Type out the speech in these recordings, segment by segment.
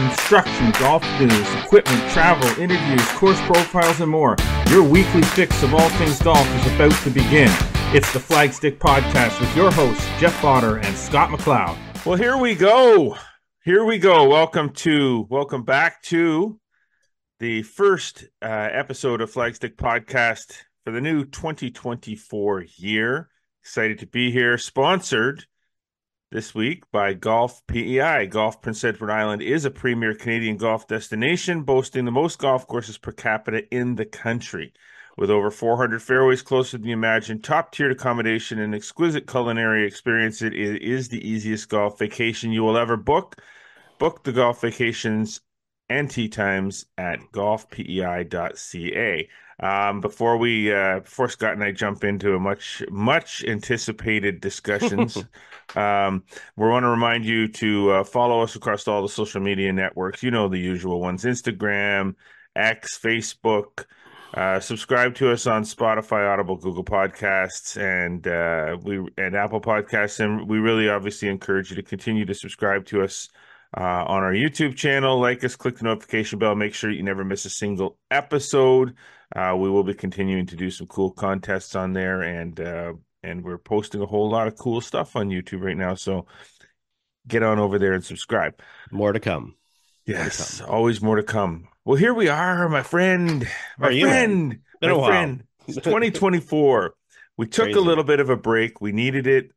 instruction, golf news, equipment, travel, interviews, course profiles, and more. Your weekly fix of all things golf is about to begin. It's the Flagstick Podcast with your hosts, Jeff Potter and Scott McLeod. Well, here we go. Here we go. Welcome to, welcome back to the first uh, episode of Flagstick Podcast for the new 2024 year. Excited to be here. Sponsored this week by Golf PEI. Golf Prince Edward Island is a premier Canadian golf destination, boasting the most golf courses per capita in the country. With over 400 fairways closer than you imagine, top tiered accommodation, and exquisite culinary experience, it is the easiest golf vacation you will ever book. Book the golf vacations and tee times at golfpei.ca. Um, before we, uh, before Scott and I jump into a much, much anticipated discussions, um, we want to remind you to uh, follow us across all the social media networks. You know the usual ones: Instagram, X, Facebook. Uh, subscribe to us on Spotify, Audible, Google Podcasts, and uh, we and Apple Podcasts. And we really obviously encourage you to continue to subscribe to us uh, on our YouTube channel. Like us, click the notification bell. Make sure you never miss a single episode. Uh, we will be continuing to do some cool contests on there, and uh, and we're posting a whole lot of cool stuff on YouTube right now. So get on over there and subscribe. More to come. Yes, to come. always more to come. Well, here we are, my friend, my are friend, you, my friend. 2024. we took Crazy. a little bit of a break. We needed it.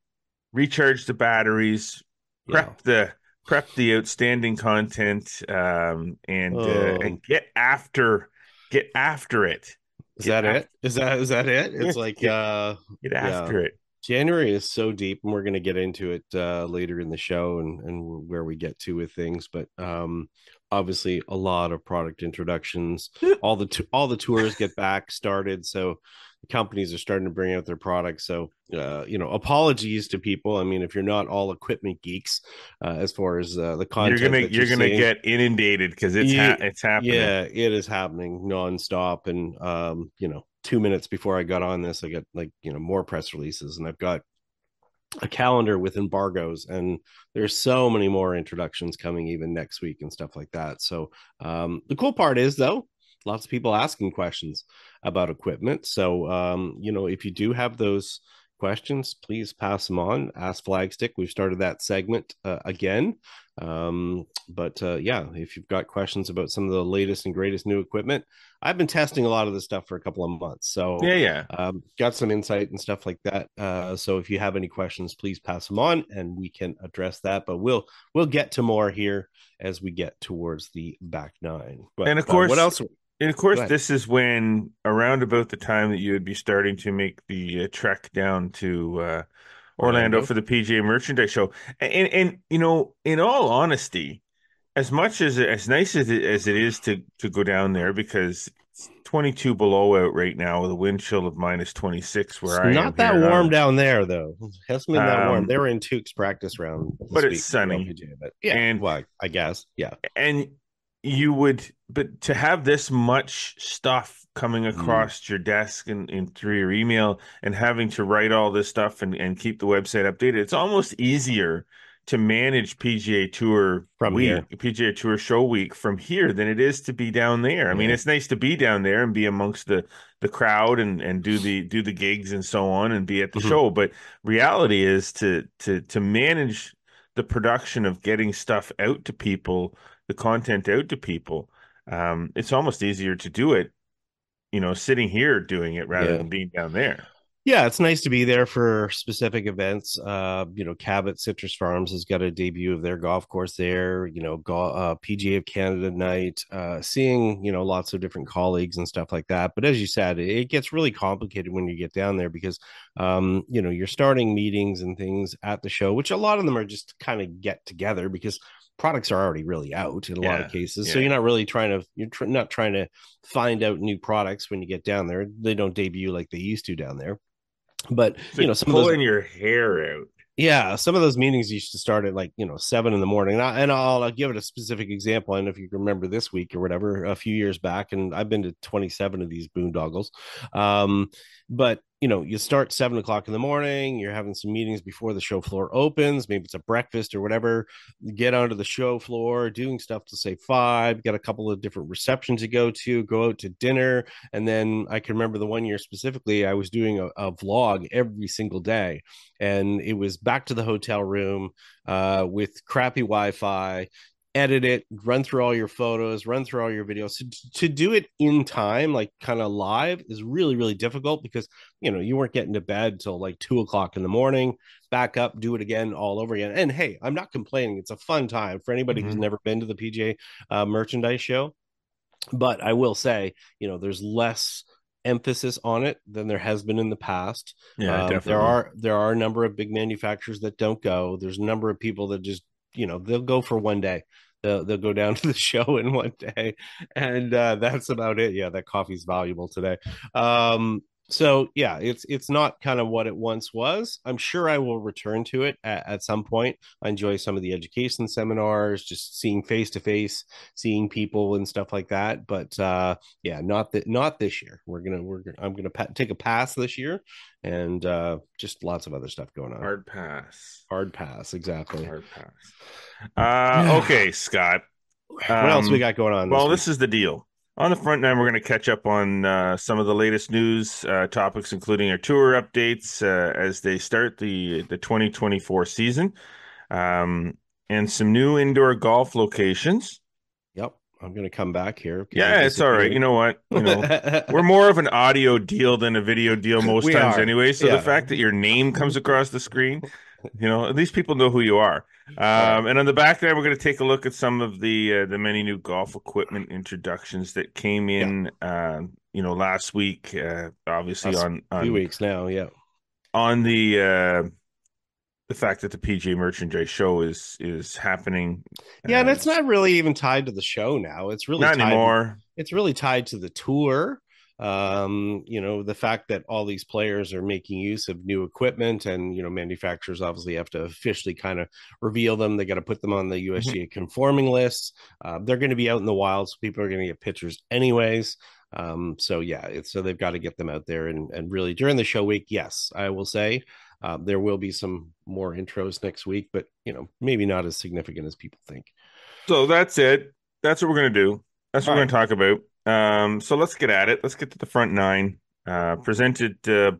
Recharge the batteries. Prep yeah. the prep the outstanding content. Um, and oh. uh, and get after get after it. Is get that after- it? Is that is that it? It's like get, uh get after yeah. it. January is so deep, and we're going to get into it uh, later in the show and and where we get to with things. But um, obviously, a lot of product introductions. all the t- all the tours get back started, so companies are starting to bring out their products. So, uh, you know, apologies to people. I mean, if you're not all equipment geeks, uh, as far as uh, the content, you're gonna you're, you're gonna seeing, get inundated because it's ha- it's happening. Yeah, it is happening nonstop. And um, you know, two minutes before I got on this, I got like you know more press releases, and I've got a calendar with embargoes and there's so many more introductions coming even next week and stuff like that so um, the cool part is though lots of people asking questions about equipment. So, um, you know, if you do have those questions, please pass them on. Ask Flagstick. We've started that segment uh, again. Um, but uh, yeah, if you've got questions about some of the latest and greatest new equipment, I've been testing a lot of this stuff for a couple of months. So yeah, yeah, um, got some insight and stuff like that. Uh, so if you have any questions, please pass them on, and we can address that. But we'll we'll get to more here as we get towards the back nine. But, and of course, what else? And of course, this is when around about the time that you would be starting to make the uh, trek down to uh, Orlando, Orlando, for the PGA Merchandise Show. And, and you know, in all honesty, as much as as nice as it, as it is to to go down there because it's 22 below out right now with a wind chill of minus 26 where it's I not that here. warm down there though. It hasn't been that um, warm. They were in Tukes practice round, but it's sunny. PGA, but yeah, and well, I guess yeah. And you would but to have this much stuff coming mm. across mm. your desk and, and through your email and having to write all this stuff and, and keep the website updated it's almost easier to manage PGA Tour from week, here. PGA Tour show week from here than it is to be down there. I yeah. mean, it's nice to be down there and be amongst the the crowd and and do the do the gigs and so on and be at the mm-hmm. show. But reality is to to to manage the production of getting stuff out to people the content out to people, um, it's almost easier to do it, you know, sitting here doing it rather yeah. than being down there. Yeah, it's nice to be there for specific events. Uh, you know, Cabot Citrus Farms has got a debut of their golf course there. You know, go, uh, PGA of Canada night. Uh, seeing you know lots of different colleagues and stuff like that. But as you said, it gets really complicated when you get down there because um, you know you're starting meetings and things at the show, which a lot of them are just kind of get together because products are already really out in a yeah, lot of cases. Yeah. So you're not really trying to you're tr- not trying to find out new products when you get down there. They don't debut like they used to down there. But so you know, some pulling of those, your hair out. Yeah, some of those meetings used to start at like you know seven in the morning, and, I, and I'll, I'll give it a specific example. And if you remember this week or whatever, a few years back, and I've been to twenty seven of these boondoggles. Um, but you know, you start seven o'clock in the morning, you're having some meetings before the show floor opens, maybe it's a breakfast or whatever. get onto the show floor, doing stuff to say five, get a couple of different receptions to go to, go out to dinner. And then I can remember the one year specifically, I was doing a, a vlog every single day. And it was back to the hotel room uh, with crappy Wi Fi edit it, run through all your photos, run through all your videos. So to do it in time, like kind of live, is really, really difficult because you know you weren't getting to bed till like two o'clock in the morning. Back up, do it again, all over again. And hey, I'm not complaining. It's a fun time for anybody mm-hmm. who's never been to the PGA uh, merchandise show. But I will say, you know, there's less emphasis on it than there has been in the past. Yeah, um, there are there are a number of big manufacturers that don't go. There's a number of people that just you know they'll go for one day. They'll, they'll go down to the show in one day. And uh, that's about it. Yeah that coffee's valuable today. Um, so yeah it's it's not kind of what it once was. I'm sure i will return to it at, at some point. I enjoy some of the education seminars just seeing face to face seeing people and stuff like that. But uh yeah not that not this year. We're gonna we're gonna i'm gonna pa- take a pass this year and uh just lots of other stuff going on. Hard pass. Hard pass exactly. Hard pass. Uh okay scott. What um, else we um, got going on well this, this is the deal on the front end, we're going to catch up on uh, some of the latest news uh, topics, including our tour updates uh, as they start the the 2024 season, um, and some new indoor golf locations. Yep, I'm going to come back here. Yeah, it's all right. You know what? You know, we're more of an audio deal than a video deal most we times, are. anyway. So yeah. the fact that your name comes across the screen you know, at least people know who you are. Um, and on the back there, we're going to take a look at some of the uh, the many new golf equipment introductions that came in, yeah. uh, you know, last week. Uh, obviously, last on, on few weeks now, yeah. On the uh, the fact that the PGA Merchandise Show is is happening. Yeah, and it's not really even tied to the show now. It's really not anymore. To, it's really tied to the tour um, you know the fact that all these players are making use of new equipment and you know manufacturers obviously have to officially kind of reveal them. They got to put them on the usga mm-hmm. conforming lists. Uh, they're going to be out in the wild so people are going to get pictures anyways. Um, so yeah it's so they've got to get them out there and, and really during the show week yes i will say uh, there will be some more intros next week but you know maybe not as significant as people think. So that's it. That's what we're going to do. That's what All we're right. going to talk about um, so let's get at it. Let's get to the front nine. Uh, presented uh,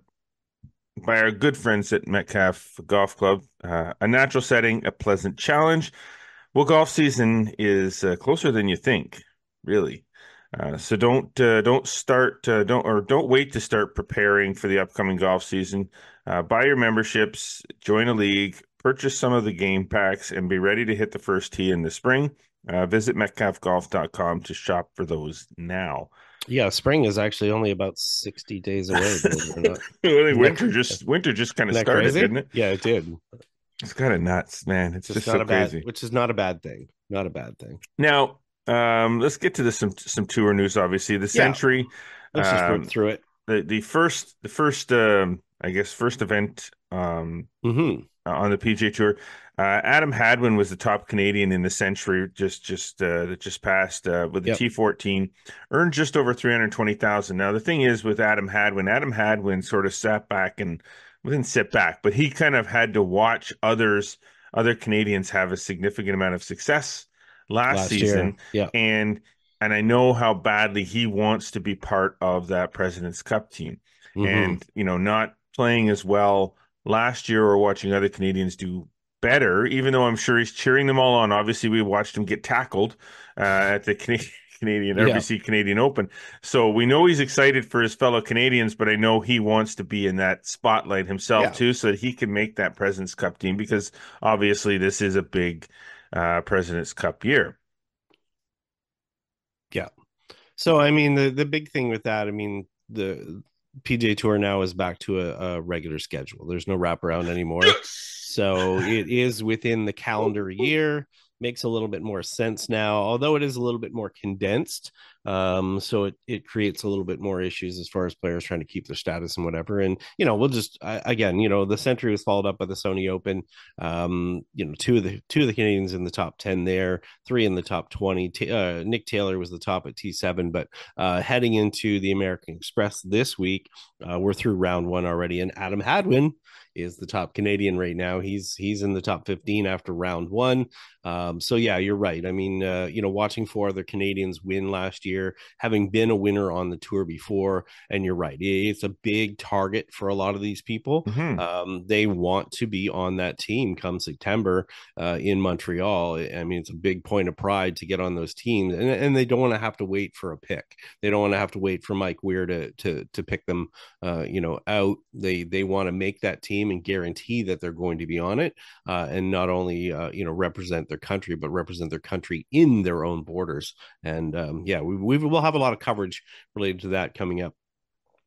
by our good friends at Metcalf Golf Club. Uh, a natural setting, a pleasant challenge. Well, golf season is uh, closer than you think, really. Uh, so don't uh, don't start uh, don't or don't wait to start preparing for the upcoming golf season. Uh, buy your memberships, join a league, purchase some of the game packs, and be ready to hit the first tee in the spring. Uh, visit metcalfgolf.com to shop for those now. Yeah, spring is actually only about sixty days away. winter just winter just kind of started, crazy? didn't it? Yeah, it did. It's kind of nuts, man. It's, just, not so a crazy. Bad, which is not a bad thing. Not a bad thing. Now, um, let's get to the some some tour news. Obviously, the. Yeah. Let's um, just rip through it. The the first the first um, I guess first event um, mm-hmm. on the PGA Tour uh, Adam Hadwin was the top Canadian in the Sentry just just uh, that just passed uh, with the yep. T14, earned just over three hundred twenty thousand. Now the thing is with Adam Hadwin, Adam Hadwin sort of sat back and well, didn't sit back, but he kind of had to watch others, other Canadians have a significant amount of success last, last season, yeah, and and I know how badly he wants to be part of that President's Cup team, mm-hmm. and you know not playing as well last year or watching other Canadians do better, even though I'm sure he's cheering them all on. Obviously, we watched him get tackled uh, at the Canadian. Canadian RBC yeah. Canadian Open. So we know he's excited for his fellow Canadians, but I know he wants to be in that spotlight himself yeah. too, so that he can make that President's Cup team because obviously this is a big uh, President's Cup year. Yeah. So I mean the the big thing with that, I mean the PGA Tour now is back to a, a regular schedule. There's no wraparound anymore. So it is within the oh, calendar oh. year. Makes a little bit more sense now, although it is a little bit more condensed. Um, so it it creates a little bit more issues as far as players trying to keep their status and whatever. And you know, we'll just I, again, you know, the Sentry was followed up by the Sony Open. Um, you know, two of the two of the Canadians in the top ten there, three in the top twenty. T- uh, Nick Taylor was the top at T seven, but uh, heading into the American Express this week, uh, we're through round one already, and Adam Hadwin is the top Canadian right now. He's he's in the top 15 after round one. Um, so yeah, you're right. I mean, uh, you know, watching four other Canadians win last year, having been a winner on the tour before, and you're right, it's a big target for a lot of these people. Mm-hmm. Um, they want to be on that team come September uh, in Montreal. I mean, it's a big point of pride to get on those teams, and, and they don't want to have to wait for a pick. They don't want to have to wait for Mike Weir to to to pick them, uh, you know, out. They they want to make that team and guarantee that they're going to be on it, uh, and not only uh, you know represent their country, but represent their country in their own borders. And um, yeah, we, we will have a lot of coverage related to that coming up.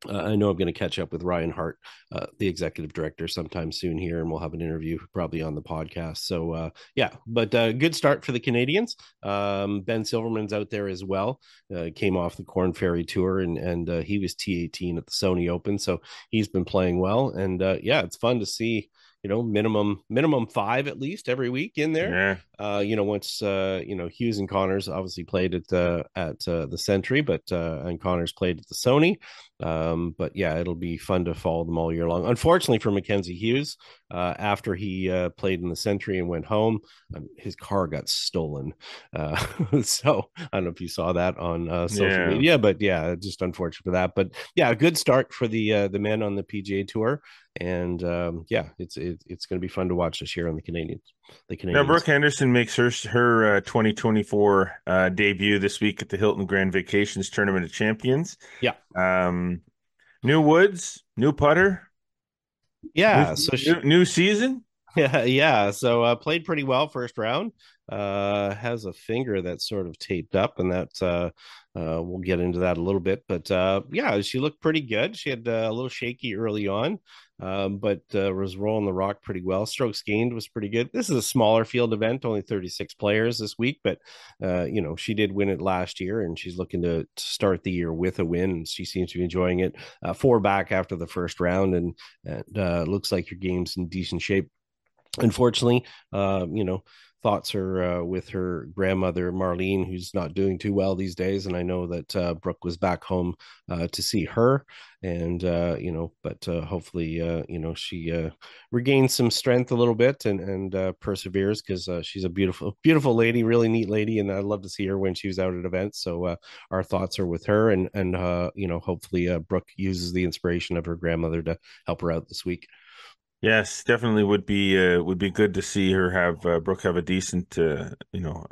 Uh, I know I'm going to catch up with Ryan Hart, uh, the executive director, sometime soon here, and we'll have an interview probably on the podcast. So, uh, yeah, but uh, good start for the Canadians. Um, ben Silverman's out there as well. Uh, came off the Korn Ferry Tour, and and uh, he was T18 at the Sony Open, so he's been playing well. And yeah, it's fun to see you know minimum minimum five at least every week in there yeah. uh you know once uh you know hughes and conners obviously played at uh at uh, the Sentry but uh and conners played at the sony um but yeah it'll be fun to follow them all year long unfortunately for mackenzie hughes uh after he uh played in the Sentry and went home um, his car got stolen uh so i don't know if you saw that on uh social yeah. media but yeah just unfortunate for that but yeah a good start for the uh the men on the pga tour and um, yeah, it's it, it's going to be fun to watch this year on the Canadians. The Canadians. Now, Brooke Henderson makes her her uh, 2024 uh, debut this week at the Hilton Grand Vacations Tournament of Champions. Yeah. Um, new woods, new putter. Yeah. New, so she, new, new season. Yeah, yeah. So uh, played pretty well first round. Uh, has a finger that's sort of taped up, and that uh, uh, we'll get into that a little bit. But uh, yeah, she looked pretty good. She had uh, a little shaky early on, um, but uh, was rolling the rock pretty well. Strokes gained was pretty good. This is a smaller field event, only 36 players this week, but uh, you know she did win it last year, and she's looking to, start the year with a win. And she seems to be enjoying it. Uh, four back after the first round, and, and uh, looks like your game's in decent shape. Unfortunately, uh, you know thoughts are uh, with her grandmother Marlene, who's not doing too well these days. And I know that uh, Brooke was back home uh, to see her, and uh, you know, but uh, hopefully, uh, you know, she regains some strength a little bit and and perseveres because she's a beautiful, beautiful lady, really neat lady, and I'd love to see her when she was out at events. So our thoughts are with her, and and you know, hopefully, Brooke uses the inspiration of her grandmother to help her out this week. Yes, definitely would be uh, would be good to see her have uh, Brooke have a decent uh, you know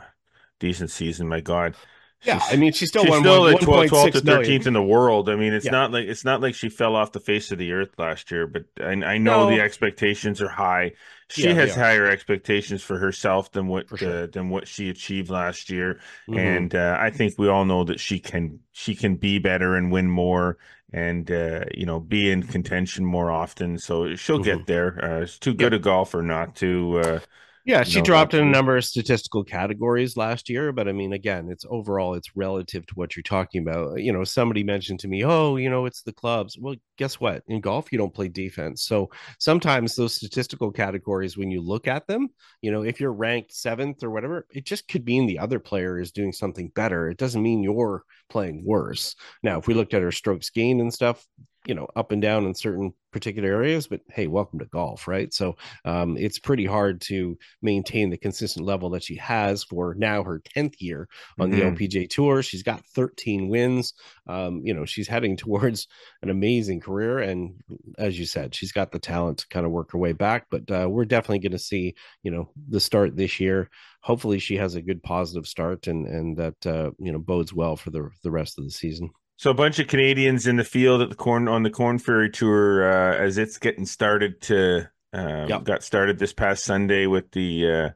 decent season. My God. Yeah, she's, I mean she's still she's one, still like 12, 12 to thirteenth in the world. I mean, it's yeah. not like it's not like she fell off the face of the earth last year, but I, I know no. the expectations are high. She yeah, has higher expectations for herself than what sure. uh, than what she achieved last year, mm-hmm. and uh, I think we all know that she can she can be better and win more and uh, you know be in contention more often. So she'll mm-hmm. get there. Uh, she's too good a golfer not to. Yeah, she dropped in a number of statistical categories last year, but I mean, again, it's overall it's relative to what you're talking about. You know, somebody mentioned to me, "Oh, you know, it's the clubs." Well, guess what? In golf, you don't play defense. So sometimes those statistical categories, when you look at them, you know, if you're ranked seventh or whatever, it just could mean the other player is doing something better. It doesn't mean you're playing worse. Now, if we looked at her strokes gained and stuff, you know up and down in certain particular areas but hey welcome to golf right? So um, it's pretty hard to maintain the consistent level that she has for now her 10th year on mm-hmm. the lpga tour. She's got 13 wins. Um, you know she's heading towards an amazing career and as you said she's got the talent to kind of work her way back but uh, we're definitely going to see you know the start this year. Hopefully she has a good positive start and and that uh, you know bodes well for the the rest of the season so a bunch of Canadians in the field at the corn on the Korn Ferry Tour uh, as it's getting started to um, yep. got started this past Sunday with the uh,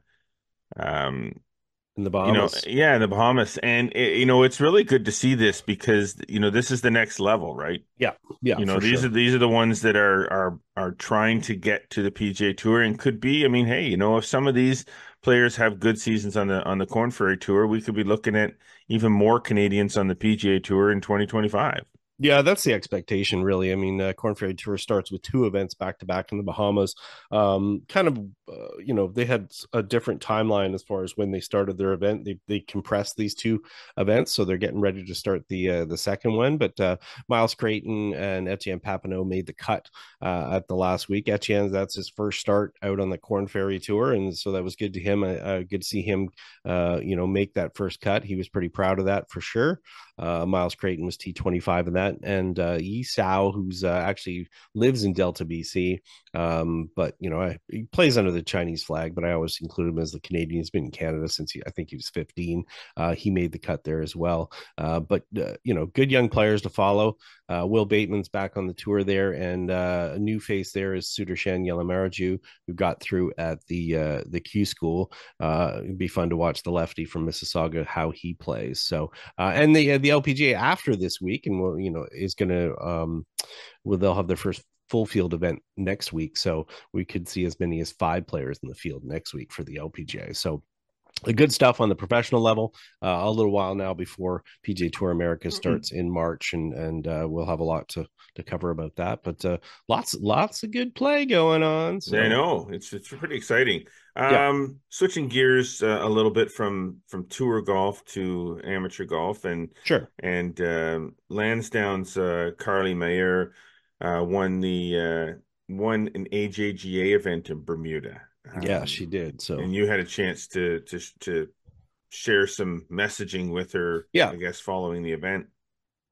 um, in the Bahamas. You know, yeah, in the Bahamas, and it, you know it's really good to see this because you know this is the next level, right? Yeah, yeah. You know these sure. are these are the ones that are are are trying to get to the PGA Tour and could be. I mean, hey, you know if some of these players have good seasons on the on the Korn Ferry Tour, we could be looking at even more Canadians on the PGA Tour in 2025. Yeah, that's the expectation, really. I mean, uh, Korn Ferry Tour starts with two events back to back in the Bahamas. Um, kind of, uh, you know, they had a different timeline as far as when they started their event. They they compressed these two events, so they're getting ready to start the uh, the second one. But uh, Myles Creighton and Etienne Papineau made the cut uh, at the last week. Etienne, that's his first start out on the Korn Ferry Tour, and so that was good to him. Uh, good to see him, you know, make that first cut. He was pretty proud of that for sure. Uh, Myles Creighton was T25 in that, and uh, Yi Cao, who's uh, actually lives in Delta, BC, um, but you know, I, he plays under the Chinese flag, but I always include him as the Canadian. He's been in Canada since he, I think he was 15. Uh, he made the cut there as well. Uh, but uh, you know, good young players to follow. Uh, Will Bateman's back on the tour there, and uh, a new face there is Sudarshan Yellamaraju, who got through at the uh, the Q school. it'd be fun to watch the lefty from Mississauga how he plays. So, and the the LPGA after this week, and will you know is going to um, well they'll have their first full field event next week. So we could see as many as five players in the field next week for the LPGA. So the good stuff on the professional level. Uh, a little while now before PGA Tour America mm-hmm. starts mm-hmm. in March, and and uh, we'll have a lot to to cover about that. But uh, lots lots of good play going on. So. I know it's it's pretty exciting. Um, yeah. Switching gears uh, a little bit from from tour golf to amateur golf, and sure, and um, Lansdowne's uh, Carly Mayer uh, won the uh, won an AJGA event in Bermuda. Um, yeah, she did. So and you had a chance to to to share some messaging with her. Yeah, I guess following the event.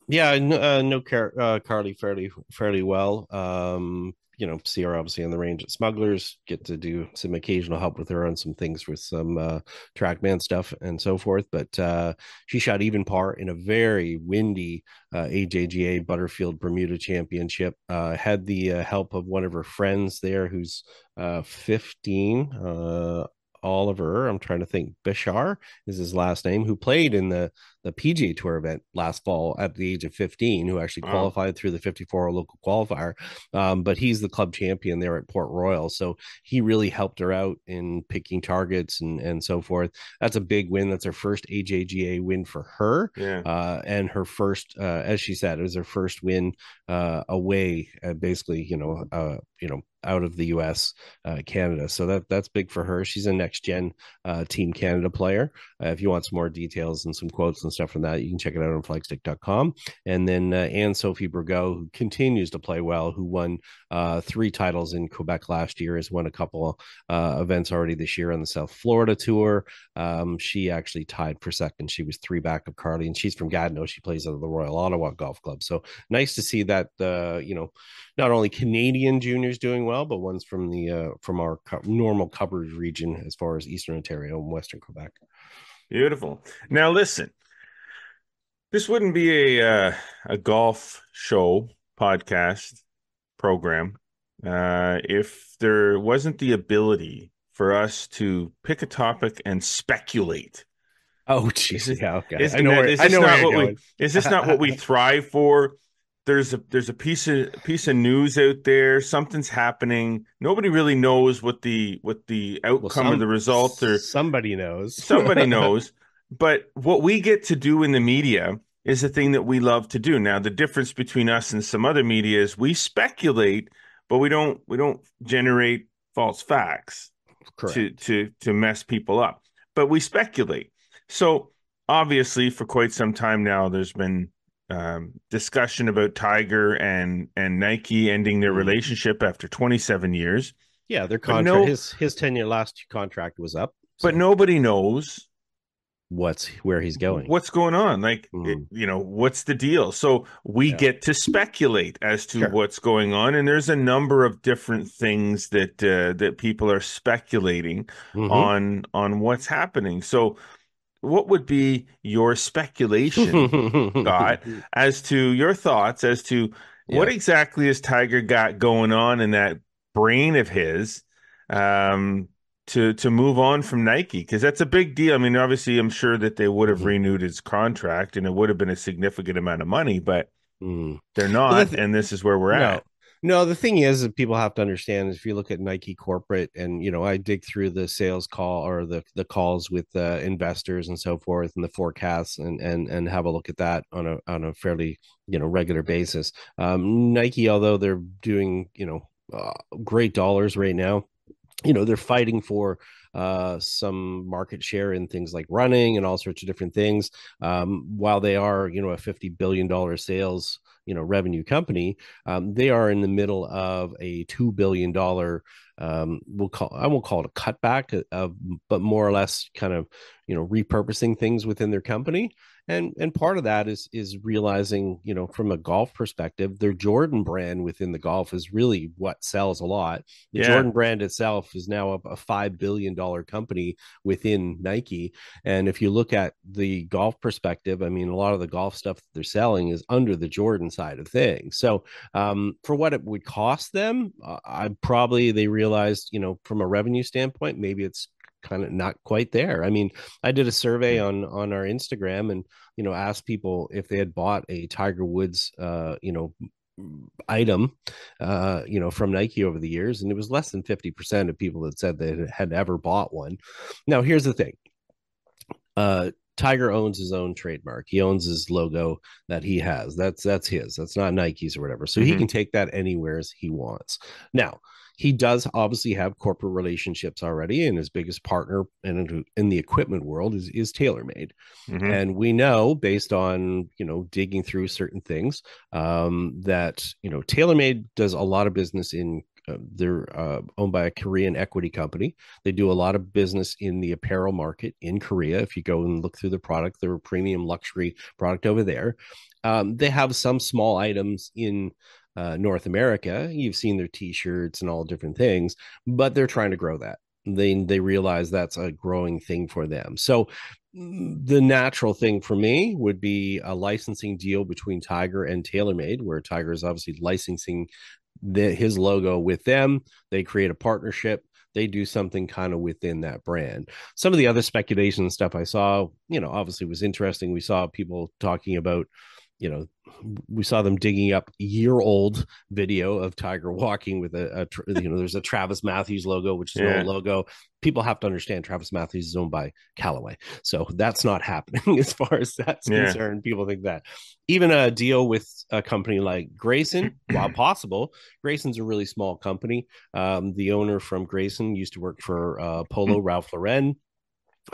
Yeah, I know, uh, know Car- uh, Carly fairly fairly well. Um, you know, see her obviously on the range at Smugglers, get to do some occasional help with her on some things with some uh, TrackMan stuff and so forth. But uh, she shot even par in a very windy uh, AJGA Butterfield Bermuda Championship. Uh, had the uh, help of one of her friends there who's uh, 15. Oliver, I'm trying to think, Betschart is his last name, who played in the the PGA Tour event last fall at the age of 15, who actually wow. qualified through the 54 local qualifier. Um, but he's the club champion there at Port Royal, so he really helped her out in picking targets and and so forth. That's a big win. That's her first AJGA win for her, yeah. uh, and her first, uh, as she said, it was her first win uh, away, uh, basically, you know, uh, you know, out of the U.S., uh, Canada. So that that's big for her. She's a next gen uh, Team Canada player. Uh, if you want some more details and some quotes and stuff from that, you can check it out on flagstick.com. And then uh, Anne Sophie Burgo, who continues to play well, who won uh, three titles in Quebec last year, has won a couple uh, events already this year on the South Florida tour. Um, she actually tied for second. She was three back of Carly, and she's from Gatineau. She plays at the Royal Ottawa Golf Club. So nice to see that, you know, not only Canadian juniors doing well, but ones from the uh, from our co- normal coverage region as far as Eastern Ontario and Western Quebec. Beautiful. Now listen, this wouldn't be a uh, a golf show podcast program uh, if there wasn't the ability for us to pick a topic and speculate. Oh, jeez. Yeah, okay. Is, I know. Where, I know not what we, is this not what we thrive for? There's a there's a piece of piece of news out there. Something's happening. Nobody really knows what the what the outcome well, some, of the result or somebody knows. Somebody knows. But what we get to do in the media is the thing that we love to do. Now the difference between us and some other media is we speculate but we don't we don't generate false facts Correct. to to to mess people up. But we speculate. So obviously for quite some time now there's been um, discussion about Tiger and and Nike ending their mm-hmm. relationship after 27 years. Yeah, their contract no, his his tenure last contract was up. So. But nobody knows what's where he's going. What's going on? Like mm. it, you know, what's the deal? So we yeah. get to speculate as to sure. what's going on and there's a number of different things that uh, that people are speculating mm-hmm. on on what's happening. So what would be your speculation, Scott, as to your thoughts as to yeah. what exactly has Tiger got going on in that brain of his um, to to move on from Nike? Because that's a big deal. I mean, obviously, I'm sure that they would have mm-hmm. renewed his contract and it would have been a significant amount of money, but mm. they're not, well, and this is where we're no. at. No, the thing is that people have to understand is if you look at Nike corporate and you know I dig through the sales call or the the calls with uh, investors and so forth and the forecasts and and and have a look at that on a on a fairly you know regular basis. Um, Nike, although they're doing you know uh, great dollars right now, you know they're fighting for uh, some market share in things like running and all sorts of different things. Um, while they are, you know, a fifty billion dollar sales, you know, revenue company, um, they are in the middle of a two billion dollar. Um, we'll call I won't call it a cutback, of, but more or less kind of you know repurposing things within their company and and part of that is is realizing you know from a golf perspective their jordan brand within the golf is really what sells a lot. The yeah. jordan brand itself is now a, a five billion dollar company within nike. And if you look at the golf perspective i mean a lot of the golf stuff that they're selling is under the jordan side of things. So um, for what it would cost them uh, i probably they realized you know from a revenue standpoint maybe it's kind of not quite there. I mean, I did a survey on on our Instagram and you know asked people if they had bought a Tiger Woods uh, you know item uh you know from Nike over the years and it was less than 50% of people that said they had ever bought one. Now here's the thing. Uh Tiger owns his own trademark. He owns his logo that he has. That's that's his. That's not Nike's or whatever. So mm-hmm. he can take that anywhere as he wants. Now, he does obviously have corporate relationships already, and his biggest partner in, in the equipment world is, is TaylorMade. Mm-hmm. And we know, based on you know digging through certain things, um, that you know TaylorMade does a lot of business in uh, they're uh, owned by a Korean equity company. They do a lot of business in the apparel market in Korea. If you go and look through the product, they're a premium luxury product over there. Um, they have some small items in uh, North America. You've seen their T-shirts and all different things, but they're trying to grow that. They they realize that's a growing thing for them. So mm, the natural thing for me would be a licensing deal between Tiger and TaylorMade, where Tiger is obviously licensing the, his logo with them. They create a partnership they do something kind of within that brand. Some of the other speculation and stuff I saw, you know, obviously was interesting. We saw people talking about you know we saw them digging up year old video of tiger walking with a, a, you know there's a travis matthews logo which is yeah. an old logo. People have to understand travis matthews is owned by callaway so that's not happening as far as that's yeah. concerned. People think that. Even a deal with a company like greyson while possible greyson's a really small company. Um, the owner from greyson used to work for uh, polo ralph lauren.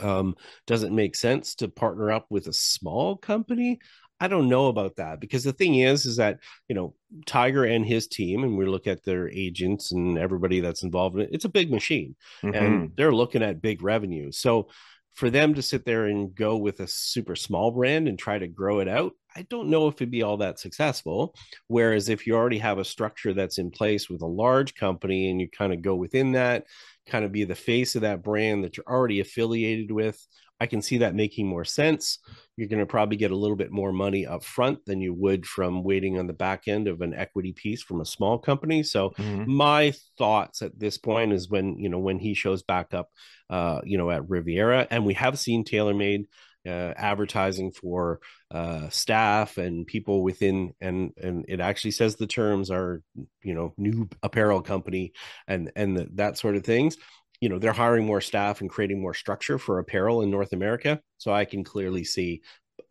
Um, does it make sense to partner up with a small company I don't know about that because the thing is, is that you know Tiger and his team, and we look at their agents and everybody that's involved in it. It's a big machine, mm-hmm. and they're looking at big revenue. So for them to sit there and go with a super small brand and try to grow it out, I don't know if it'd be all that successful. Whereas if you already have a structure that's in place with a large company and you kind of go within that, kind of be the face of that brand that you're already affiliated with, I can see that making more sense. You're going to probably get a little bit more money up front than you would from waiting on the back end of an equity piece from a small company. So mm-hmm. my thoughts at this point is when, you know, when he shows back up, uh, you know, at Riviera and we have seen TaylorMade uh, advertising for uh, staff and people within and and it actually says the terms are you know new apparel company and and the, that sort of things you know they're hiring more staff and creating more structure for apparel in North America. So I can clearly see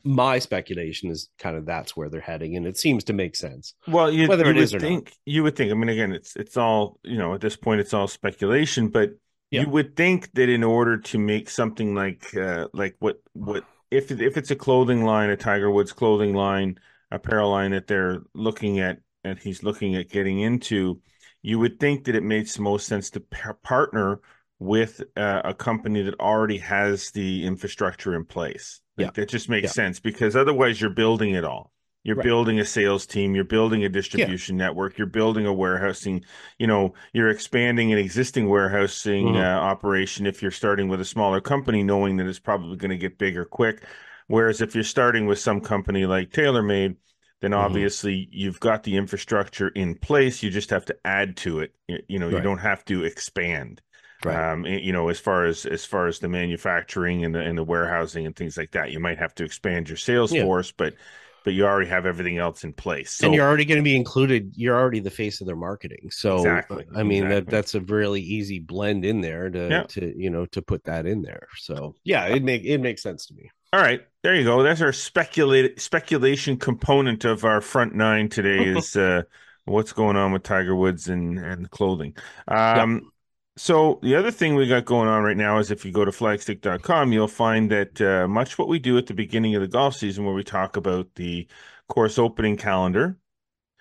my speculation is kind of that's where they're heading, and it seems to make sense. Well, you, whether you it is or think, not, you would think. I mean, again, it's it's all you know at this point. It's all speculation, but yeah. you would think that in order to make something like uh, like what what if if it's a clothing line, a Tiger Woods clothing line, apparel line that they're looking at, and he's looking at getting into, you would think that it makes the most sense to par- partner with uh, a company that already has the infrastructure in place. Like, yeah. That just makes yeah. sense because otherwise you're building it all. You're right. building a sales team, you're building a distribution yeah. network, you're building a warehousing, you know, you're expanding an existing warehousing mm-hmm. uh, operation if you're starting with a smaller company knowing that it's probably going to get bigger quick. Whereas if you're starting with some company like TaylorMade, then mm-hmm. obviously mm-hmm. you've got the infrastructure in place. You just have to add to it. You, you know, right. you don't have to expand right. um, you know, as far as as far as the manufacturing and the and the warehousing and things like that. You might have to expand your sales yeah. force, but but you already have everything else in place. So, and you're already going to be included. You're already the face of their marketing. So Exactly, I mean that that's a really easy blend in there to Yeah. to you know to put that in there. So yeah, it make it makes sense to me. all right, there you go. That's our speculate speculation component of our front nine today. is uh, what's going on with Tiger Woods and and clothing. Um, So the other thing we got going on right now is if you go to flagstick.com, you'll find that uh, much what we do at the beginning of the golf season, where we talk about the course opening calendar.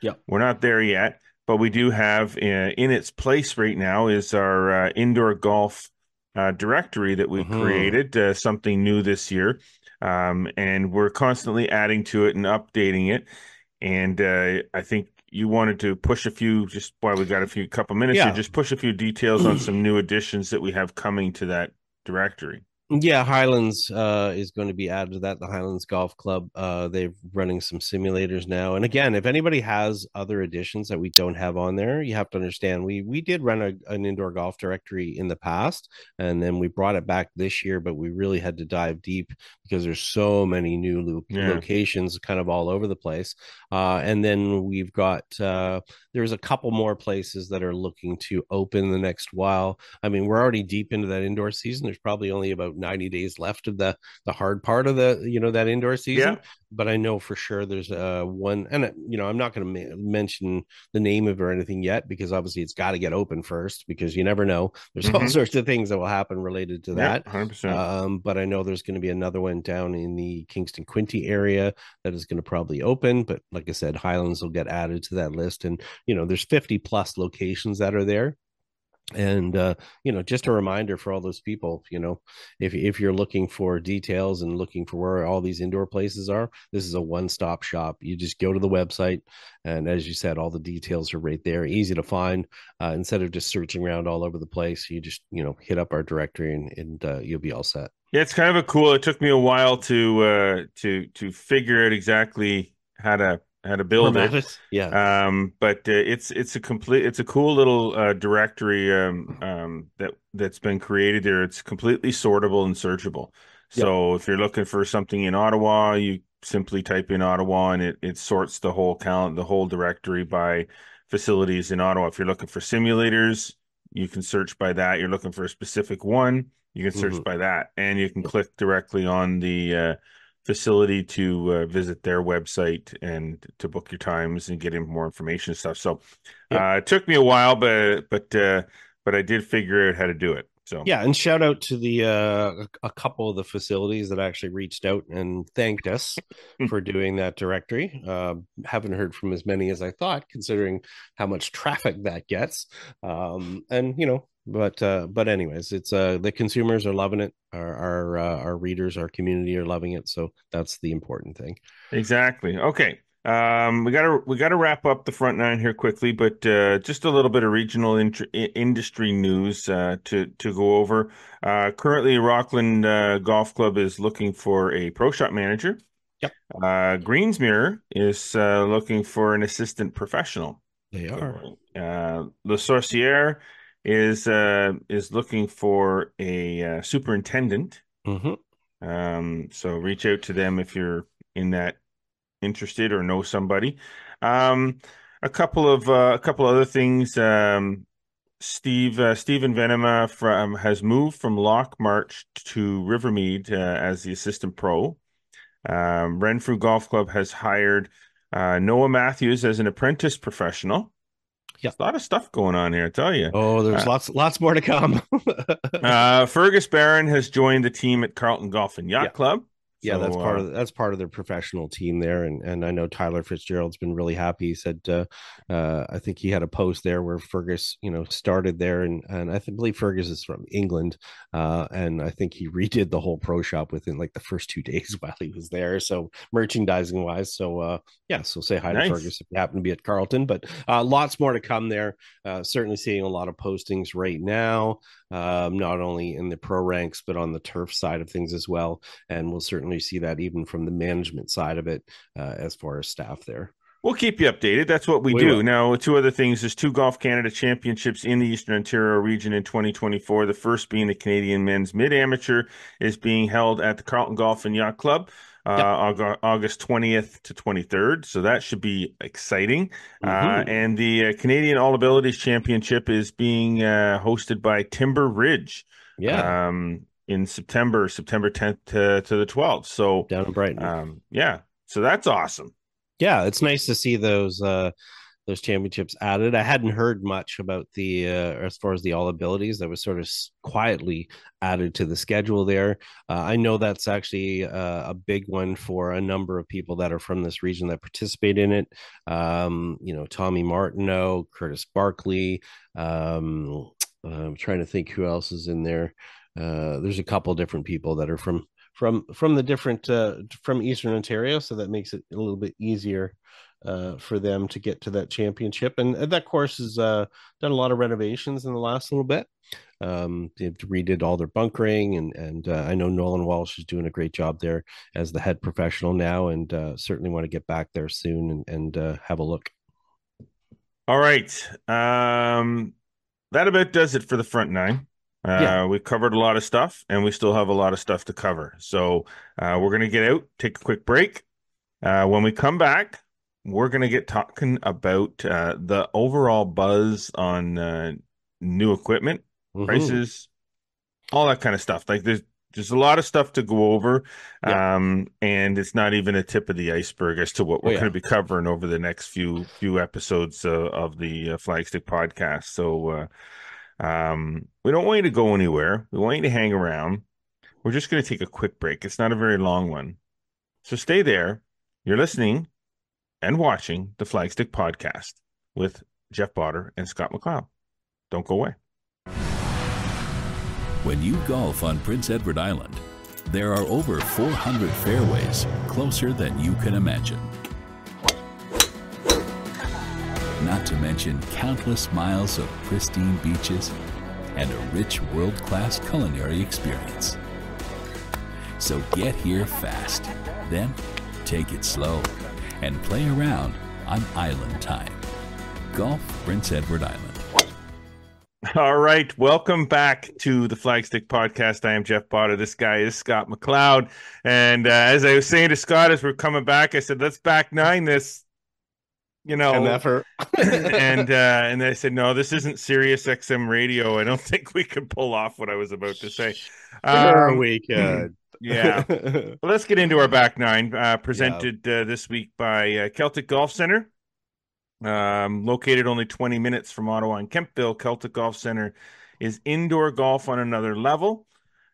Yeah, We're not there yet, but we do have uh, in its place right now is our uh, indoor golf uh, directory that we've Mhm. created, uh, something new this year. Um, and we're constantly adding to it and updating it. And uh, I think you wanted to push a few, just while we got a few couple minutes Yeah. here, just push a few details on some new additions that we have coming to that directory. Yeah, Highlands uh, is going to be added to that. The Highlands Golf Club, uh, they're running some simulators now. And again, if anybody has other additions that we don't have on there, you have to understand we we did run a, an indoor golf directory in the past, and then we brought it back this year. But we really had to dive deep because there's so many new lo- Yeah. locations, kind of all over the place. Uh, and then we've got uh, there's a couple more places that are looking to open the next while. I mean, we're already deep into that indoor season. There's probably only about 90 days left of the the hard part of the you know that indoor season. Yeah. But I know for sure there's uh one, and uh, you know I'm not going to ma- mention the name of it or anything yet because obviously it's got to get open first because you never know. There's all Mhm. sorts of things that will happen related to that. hundred percent. Um, but I know there's going to be another one down in the Kingston Quinte area that is going to probably open. But like I said, Highlands will get added to that list, and you know, there's 50 plus locations that are there. And uh, you know, just a reminder for all those people, you know, if if you're looking for details and looking for where all these indoor places are, this is a one-stop shop. You just go to the website, and as you said, all the details are right there, easy to find. Uh, instead of just searching around all over the place, you just you know hit up our directory and, and uh, you'll be all set. Yeah, it's kind of a cool. It took me a while to uh to to figure out exactly how to how to build it. it. Yeah. Um, but uh, it's it's a complete it's a cool little uh, directory um, um, that that's been created there. It's completely sortable and searchable. So if you're looking for something in Ottawa, you simply type in Ottawa and it it sorts the whole count the whole directory by facilities in Ottawa. If you're looking for simulators, you can search by that. You're looking for a specific one, you can search Mhm. by that, and you can click directly on the uh, facility to uh, visit their website and to book your times and get in more information and stuff. So Yep. uh, it took me a while, but but uh, but I did figure out how to do it. So Yeah, and shout out to the uh, a couple of the facilities that actually reached out and thanked us for doing that directory. Uh, haven't heard from as many as I thought, considering how much traffic that gets. Um, and you know, but uh, but anyways, it's uh, the consumers are loving it. Our our uh, our readers, our community are loving it. So that's the important thing. Exactly. Okay. Um, we gotta we gotta wrap up the front nine here quickly, but uh, just a little bit of regional int- industry news uh, to to go over. Uh, currently, Rockland uh, Golf Club is looking for a pro shop manager. Yep. Uh, Greensmere is uh, looking for an assistant professional. They are. Uh, Le Sorcier is uh, is looking for a uh, superintendent. hmm Um, so reach out to them if you're in that interested or know somebody. Um, a couple of uh, a couple other things. Um, Steve uh, Stephen Venema from has moved from Loch March to Rivermead uh, as the assistant pro. Um, Renfrew Golf Club has hired uh, Noah Matthews as an apprentice professional. Yeah. a lot of stuff going on here, I tell you. Oh, there's Uh, lots lots more to come. Uh, Fergus Barron has joined the team at Carleton Golf and Yacht Yeah. Club. Yeah, that's part uh, of that's part of their professional team there, and and I know Tyler Fitzgerald's been really happy. He said, uh, uh, I think he had a post there where Fergus, you know, started there, and and I think, believe Fergus is from England, uh, and I think he redid the whole pro shop within like the first two days while he was there. So merchandising wise, so uh, yeah, so say hi Nice. to Fergus if you happen to be at Carleton, but uh, lots more to come there. Uh, certainly seeing a lot of postings right now, um, not only in the pro ranks but on the turf side of things as well and we'll certainly see that even from the management side of it uh, as far as staff there. We'll keep you updated. That's what we, We do. will. Now, two other things. There's two Golf Canada championships in the Eastern Ontario region in 2024. The first being the Canadian Men's Mid Amateur is being held at the Carleton Golf and Yacht Club. uh, August 20th to 23rd. So that should be exciting. Uh, Mhm. and the uh, Canadian All Abilities Championship is being uh, hosted by Timber Ridge yeah, um, in September, September 10th to, to the 12th. So, down in Brighton. um, yeah, so that's awesome. yeah, it's nice to see those uh those championships added. I hadn't heard much about the uh, as far as the all abilities that was sort of quietly added to the schedule there. Uh, I know that's actually uh, a big one for a number of people that are from this region that participate in it. Um, you know, Tommy Martineau, Curtis Barkley. Um, I'm trying to think who else is in there. Uh, there's a couple different people that are from from from the different uh, from Eastern Ontario, so that makes it a little bit easier uh, for them to get to that championship. And, and that course has uh, done a lot of renovations in the last little bit. Um, they've redid all their bunkering, and and uh, I know Nolan Walsh is doing a great job there as the head professional now, and uh, certainly want to get back there soon and and uh, have a look. All right. Um, that about does it for the front nine. Uh, Yeah. we've covered a lot of stuff and we still have a lot of stuff to cover. So uh, we're going to get out, take a quick break. Uh, when we come back, we're going to get talking about uh, the overall buzz on uh, new equipment, Mhm. prices, all that kind of stuff. Like there's there's a lot of stuff to go over, Yeah. um, and it's not even a tip of the iceberg as to what Oh, we're yeah. going to be covering over the next few few episodes uh, of the uh, Flagstick podcast. So uh, um, we don't want you to go anywhere. We want you to hang around. We're just going to take a quick break. It's not a very long one, so stay there. You're listening and watching the Flagstick podcast with Jeff Botter and Scott McLeod. Don't go away. When you golf on Prince Edward Island, there are over 400 fairways closer than you can imagine. Not to mention countless miles of pristine beaches and a rich world class culinary experience. So get here fast, then take it slow and play around on Island Time. Golf Prince Edward Island. All right, welcome back to the Flagstick podcast. I am Jeff Potter. This guy is Scott McLeod, and uh, as I was saying to Scott as we're coming back, I said, "Let's back nine this." You know, And effort. and uh, and they said, "No, this isn't Sirius XM radio. I don't think we can pull off what I was about to say." Sure Um, we could. yeah, Well, let's get into our back nine, uh, presented uh, this week by uh, Celtic Golf Center. Um, located only 20 minutes from Ottawa and Kemptville, Celtic Golf Center is indoor golf on another level,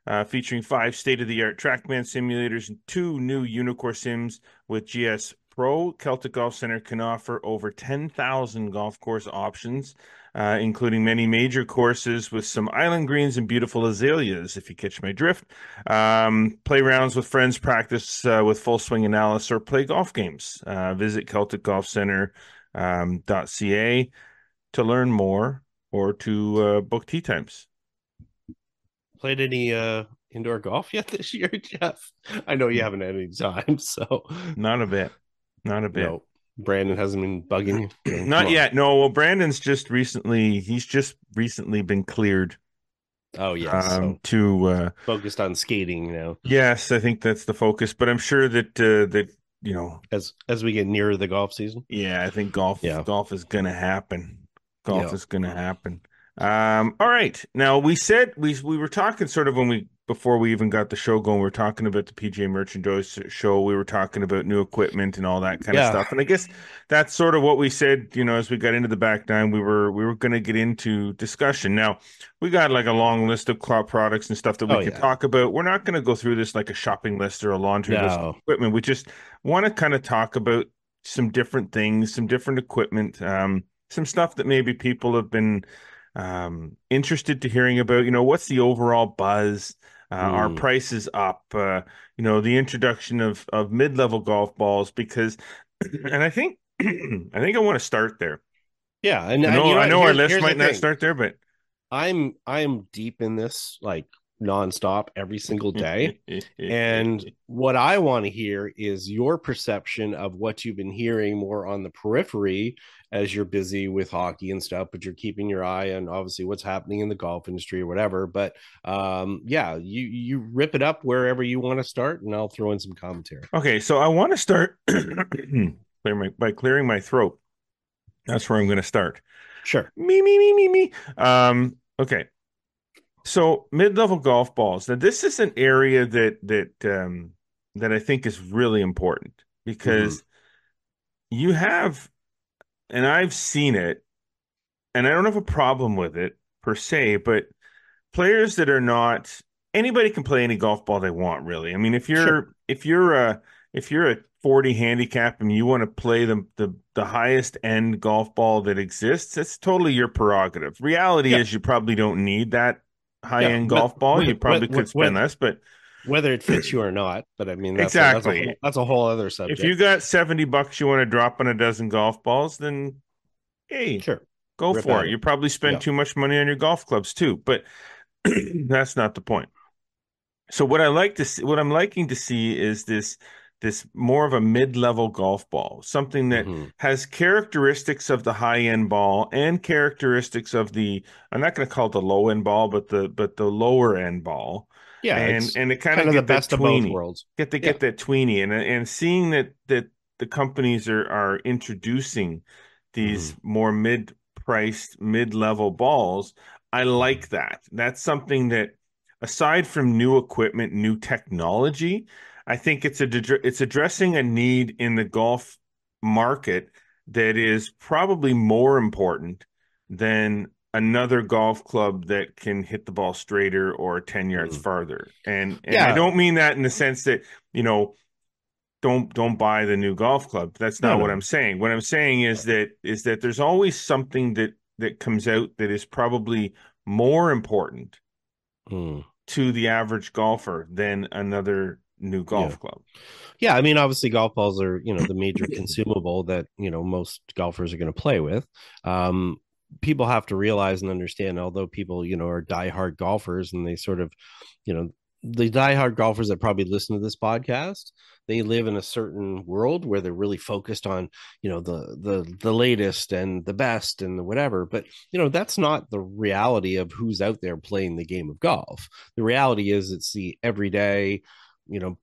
uh, featuring five state of the art Trackman simulators and two new Uneekor sims with GS Pro. Celtic Golf Center can offer over 10,000 golf course options, uh, including many major courses with some island greens and beautiful azaleas, if you catch my drift. Um, play rounds with friends, practice uh, with full swing analysis, or play golf games. Uh, visit CelticGolfCenter.ca um, to learn more or to uh, book tee times. Played any uh indoor golf yet this year, Jeff? I know you haven't had any time, so Not a bit. Not a bit. no. Brandon hasn't been bugging you. Not yet. No. Well, Brandon's just recently. He's just recently been cleared Oh yes, um, so to. Uh, focused on skating now. yes, I think that's the focus. But I'm sure that uh, that you know. As as we get nearer the golf season. Yeah, I think golf. Yeah. Golf is gonna happen. Golf Yeah. is gonna happen. Um. All right. Now we said we we were talking sort of when we before we even got the show going. We were talking about the PGA Merchandise show. We were talking about new equipment and all that kind Yeah. of stuff. And I guess that's sort of what we said. You know, as we got into the back nine, we were we were going to get into discussion. Now we got like a long list of cloud products and stuff that we Oh, can yeah. talk about. We're not going to go through this like a shopping list or a laundry list of equipment. We just want to kind of talk about some different things, some different equipment, um, some stuff that maybe people have been um, interested to hearing about. You know, what's the overall buzz? Uh, Mm. prices up? Uh, you know, the introduction of of mid level golf balls because, and I think I think I want to start there. Yeah, and I and know, you know I know our list might not start there, but I'm I'm deep in this like nonstop every single day. and what I want to hear is your perception of what you've been hearing more on the periphery as you're busy with hockey and stuff, but you're keeping your eye on obviously what's happening in the golf industry or whatever. But um, yeah, you you rip it up wherever you want to start, and I'll throw in some commentary. Okay, so I want to start by clearing my throat. That's where I'm going to start. Sure. Me me me me me. Um. Okay. So mid-level golf balls. Now this is an area that that um, that I think is really important because mm-hmm. you have, and I've seen it, and I don't have a problem with it per se, but players that are not anybody can play any golf ball they want, really. I mean, if you're sure. if you're a if you're a 40 handicap and you want to play the, the the highest end golf ball that exists, it's totally your prerogative. Reality yeah. is you probably don't need that high end yeah, golf ball, you probably could spend less, but whether it fits you or not. But I mean, that's exactly a, that's, a, that's, a, whole other subject. If you got 70 bucks you want to drop on a dozen golf balls, then hey, sure, go Rip for it. it. You probably spend yeah. too much money on your golf clubs too, but that's not the point. So what I like to see, what I'm liking to see is this this more of a mid-level golf ball, something that mm-hmm. has characteristics of the high-end ball and characteristics of the I'm not going to call it the low-end ball, but the but the lower-end ball. Yeah, and and it kind, of the best tweeny, of both worlds. Get to get that tweeny, and and seeing that that the companies are are introducing these mm-hmm. more mid-priced, mid-level balls, I like that. That's something that aside from new equipment, new technology, I think it's a it's addressing a need in the golf market that is probably more important than another golf club that can hit the ball straighter or 10 yards mm. farther. And, and yeah. I don't mean that in the sense that, you know, don't don't buy the new golf club. That's not no, what no. I'm saying. What I'm saying is that is that there's always something that that comes out that is probably more important mm. to the average golfer than another new golf yeah. club. Yeah, I mean, obviously, golf balls are you know the major consumable that you know most golfers are going to play with. Um, people have to realize and understand, although people you know are diehard golfers and they sort of, you know, the diehard golfers that probably listen to this podcast, they live in a certain world where they're really focused on you know the the the latest and the best and the whatever but you know that's not the reality of who's out there playing the game of golf the reality is it's the everyday you know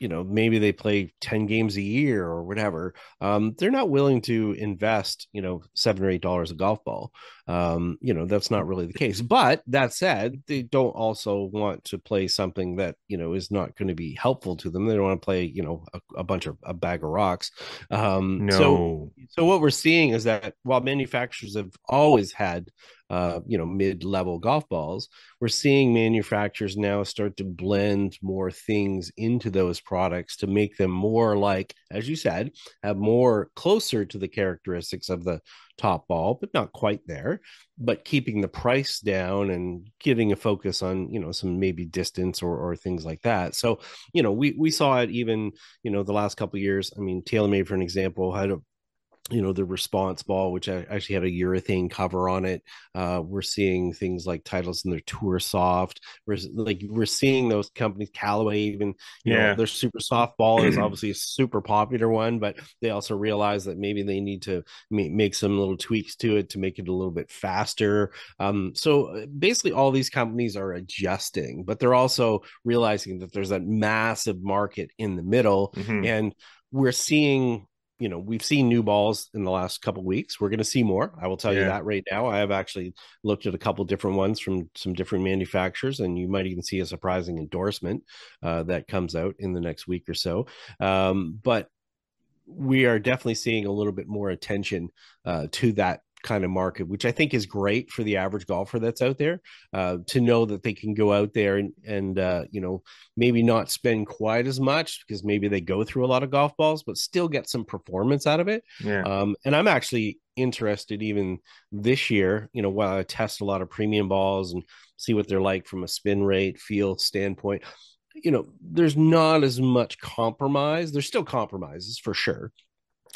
you know maybe they play 10 games a year or whatever um, they're not willing to invest you know seven or eight dollars a golf ball. Um, you know that's not really the case. But that said they don't also want to play something that you know is not going to be helpful to them. They don't want to play you know a, a bunch of a bag of rocks. Um, no. so so what we're seeing is that while manufacturers have always had uh, you know, mid-level golf balls. We're seeing manufacturers now start to blend more things into those products to make them more like, as you said, have more closer to the characteristics of the top ball, but not quite there. But keeping the price down and getting a focus on, you know, some maybe distance or or things like that. So, you know, we we saw it even, you know, the last couple years. I mean, TaylorMade, for an example, had a you know the response ball which i actually had a urethane cover on it uh, we're seeing things like Titleist in their tour soft we're like we're seeing those companies callaway even you yeah. know their super soft ball is obviously a super popular one but they also realize that maybe they need to make some little tweaks to it to make it a little bit faster um, so uh, basically all these companies are adjusting but they're also realizing that there's a massive market in the middle mm-hmm. and we're seeing you know we've seen new balls in the last couple weeks. We're going to see more. I will tell yeah. you that right now. I have actually looked at a couple different ones from some different manufacturers and you might even see a surprising endorsement uh, that comes out in the next week or so. Um, but we are definitely seeing a little bit more attention uh, to that kind of market, which I think is great for the average golfer that's out there uh, to know that they can go out there and, and uh, you know, maybe not spend quite as much because maybe they go through a lot of golf balls, but still get some performance out of it. Yeah. Um, and I'm actually interested even this year, you know, while I test a lot of premium balls and see what they're like from a spin rate, feel standpoint. You know, there's not as much compromise. There's still compromises for sure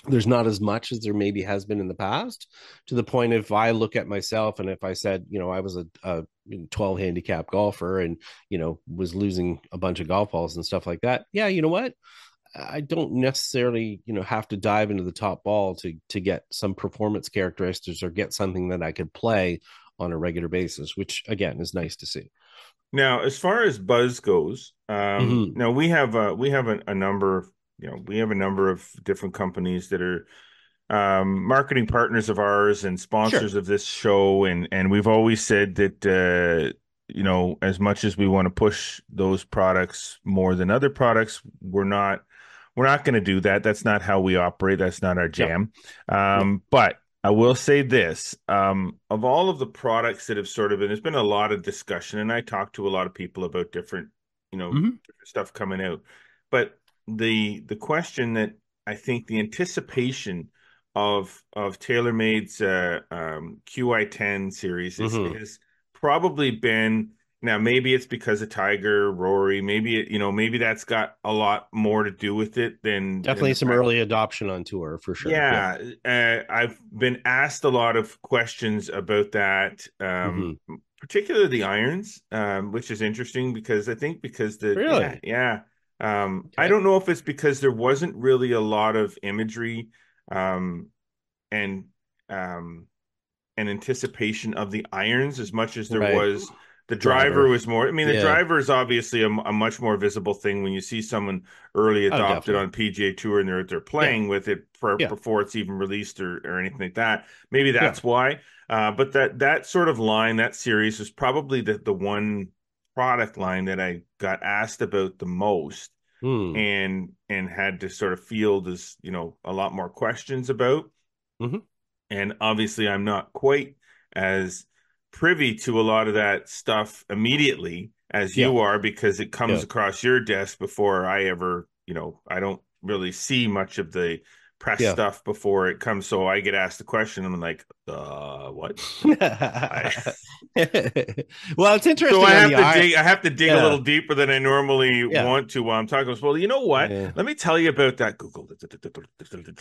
there's not as much as there maybe has been in the past to the point if i look at myself and if i said you know i was a, a 12 handicap golfer and you know was losing a bunch of golf balls and stuff like that yeah you know what i don't necessarily you know have to dive into the top ball to to get some performance characteristics or get something that i could play on a regular basis which again is nice to see now as far as buzz goes um mm-hmm. now we have a we have a, a number of you know we have a number of different companies that are um, marketing partners of ours and sponsors sure. of this show and and we've always said that uh, you know as much as we want to push those products more than other products we're not we're not going to do that that's not how we operate that's not our jam. Um, but I will say this um, of all of the products that have sort of been, there's been a lot of discussion, and I talked to a lot of people about different, you know, mm-hmm. stuff coming out. But the the question that I think the anticipation of of TaylorMade's uh, um, QI10 series is, mm-hmm. has probably been now maybe it's because of Tiger, Rory, maybe it, you know maybe that's got a lot more to do with it than definitely than some early adoption on tour for sure. Yeah, yeah. Uh, I've been asked a lot of questions about that. Um, mm-hmm. Particularly the irons, um, which is interesting because I think because the really? yeah, yeah um, okay. I don't know if it's because there wasn't really a lot of imagery um, and um, an anticipation of the irons as much as there right. was the driver, driver, was more. I mean, the yeah. driver is obviously a, a, much more visible thing when you see someone early oh, adopted oh, on PGA Tour and they're they're playing yeah. with it for, yeah. before it's even released or, or anything like that. Maybe that's why. Uh, but that that sort of line, that series, was probably the the one product line that I got asked about the most hmm. and and had to sort of field as you know a lot more questions about. Mm-hmm. And obviously, I'm not quite as privy to a lot of that stuff immediately as yeah. you are because it comes yeah. across your desk before I ever, you know, I don't really see much of the press yeah. stuff before it comes. So I get asked the question. I'm like, uh, what? well, it's interesting. So I have to eye. dig. I have to dig yeah. a little deeper than I normally yeah. want to while I'm talking. Well, you know what? Let me tell you about that Google.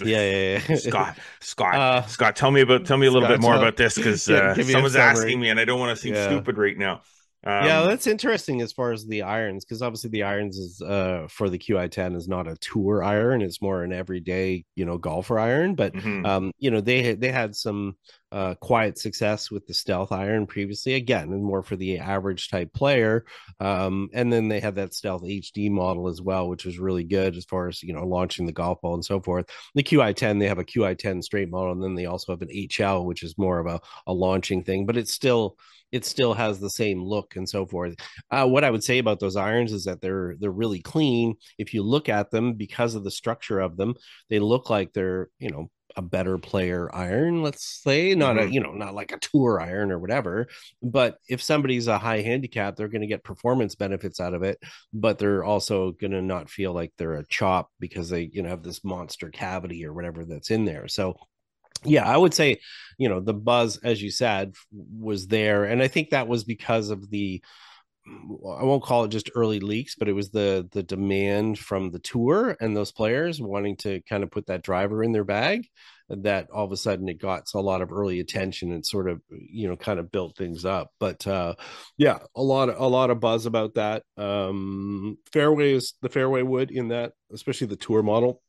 Yeah, yeah, Scott, Scott, uh, Scott. Tell me about. Tell me a little Scott, bit more about this because uh, someone's asking me, and I don't want to seem stupid right now. Um, yeah, that's interesting as far as the irons, because obviously the irons is uh for the QI10 is not a tour iron; it's more an everyday, you know, golfer iron. But mm-hmm. um, you know, they they had some uh quiet success with the stealth iron previously, again, and more for the average type player. Um, and then they have that stealth HD model as well, which was really good as far as you know launching the golf ball and so forth. The QI10, they have a QI10 straight model, and then they also have an HL, which is more of a, a launching thing, but it's still it still has the same look and so forth. Uh, what I would say about those irons is that they're they're really clean. If you look at them because of the structure of them, they look like they're you know a better player iron let's say not mm-hmm. a you know not like a tour iron or whatever but if somebody's a high handicap they're going to get performance benefits out of it but they're also going to not feel like they're a chop because they you know have this monster cavity or whatever that's in there so yeah, I would say, you know, the buzz, as you said, was there. And I think that was because of the, I won't call it just early leaks, but it was the the demand from the tour and those players wanting to kind of put that driver in their bag. That all of a sudden it got a lot of early attention and sort of you know kind of built things up. But uh, yeah, a lot of a lot of buzz about that. Um, fairway is the fairway wood in that, especially the tour model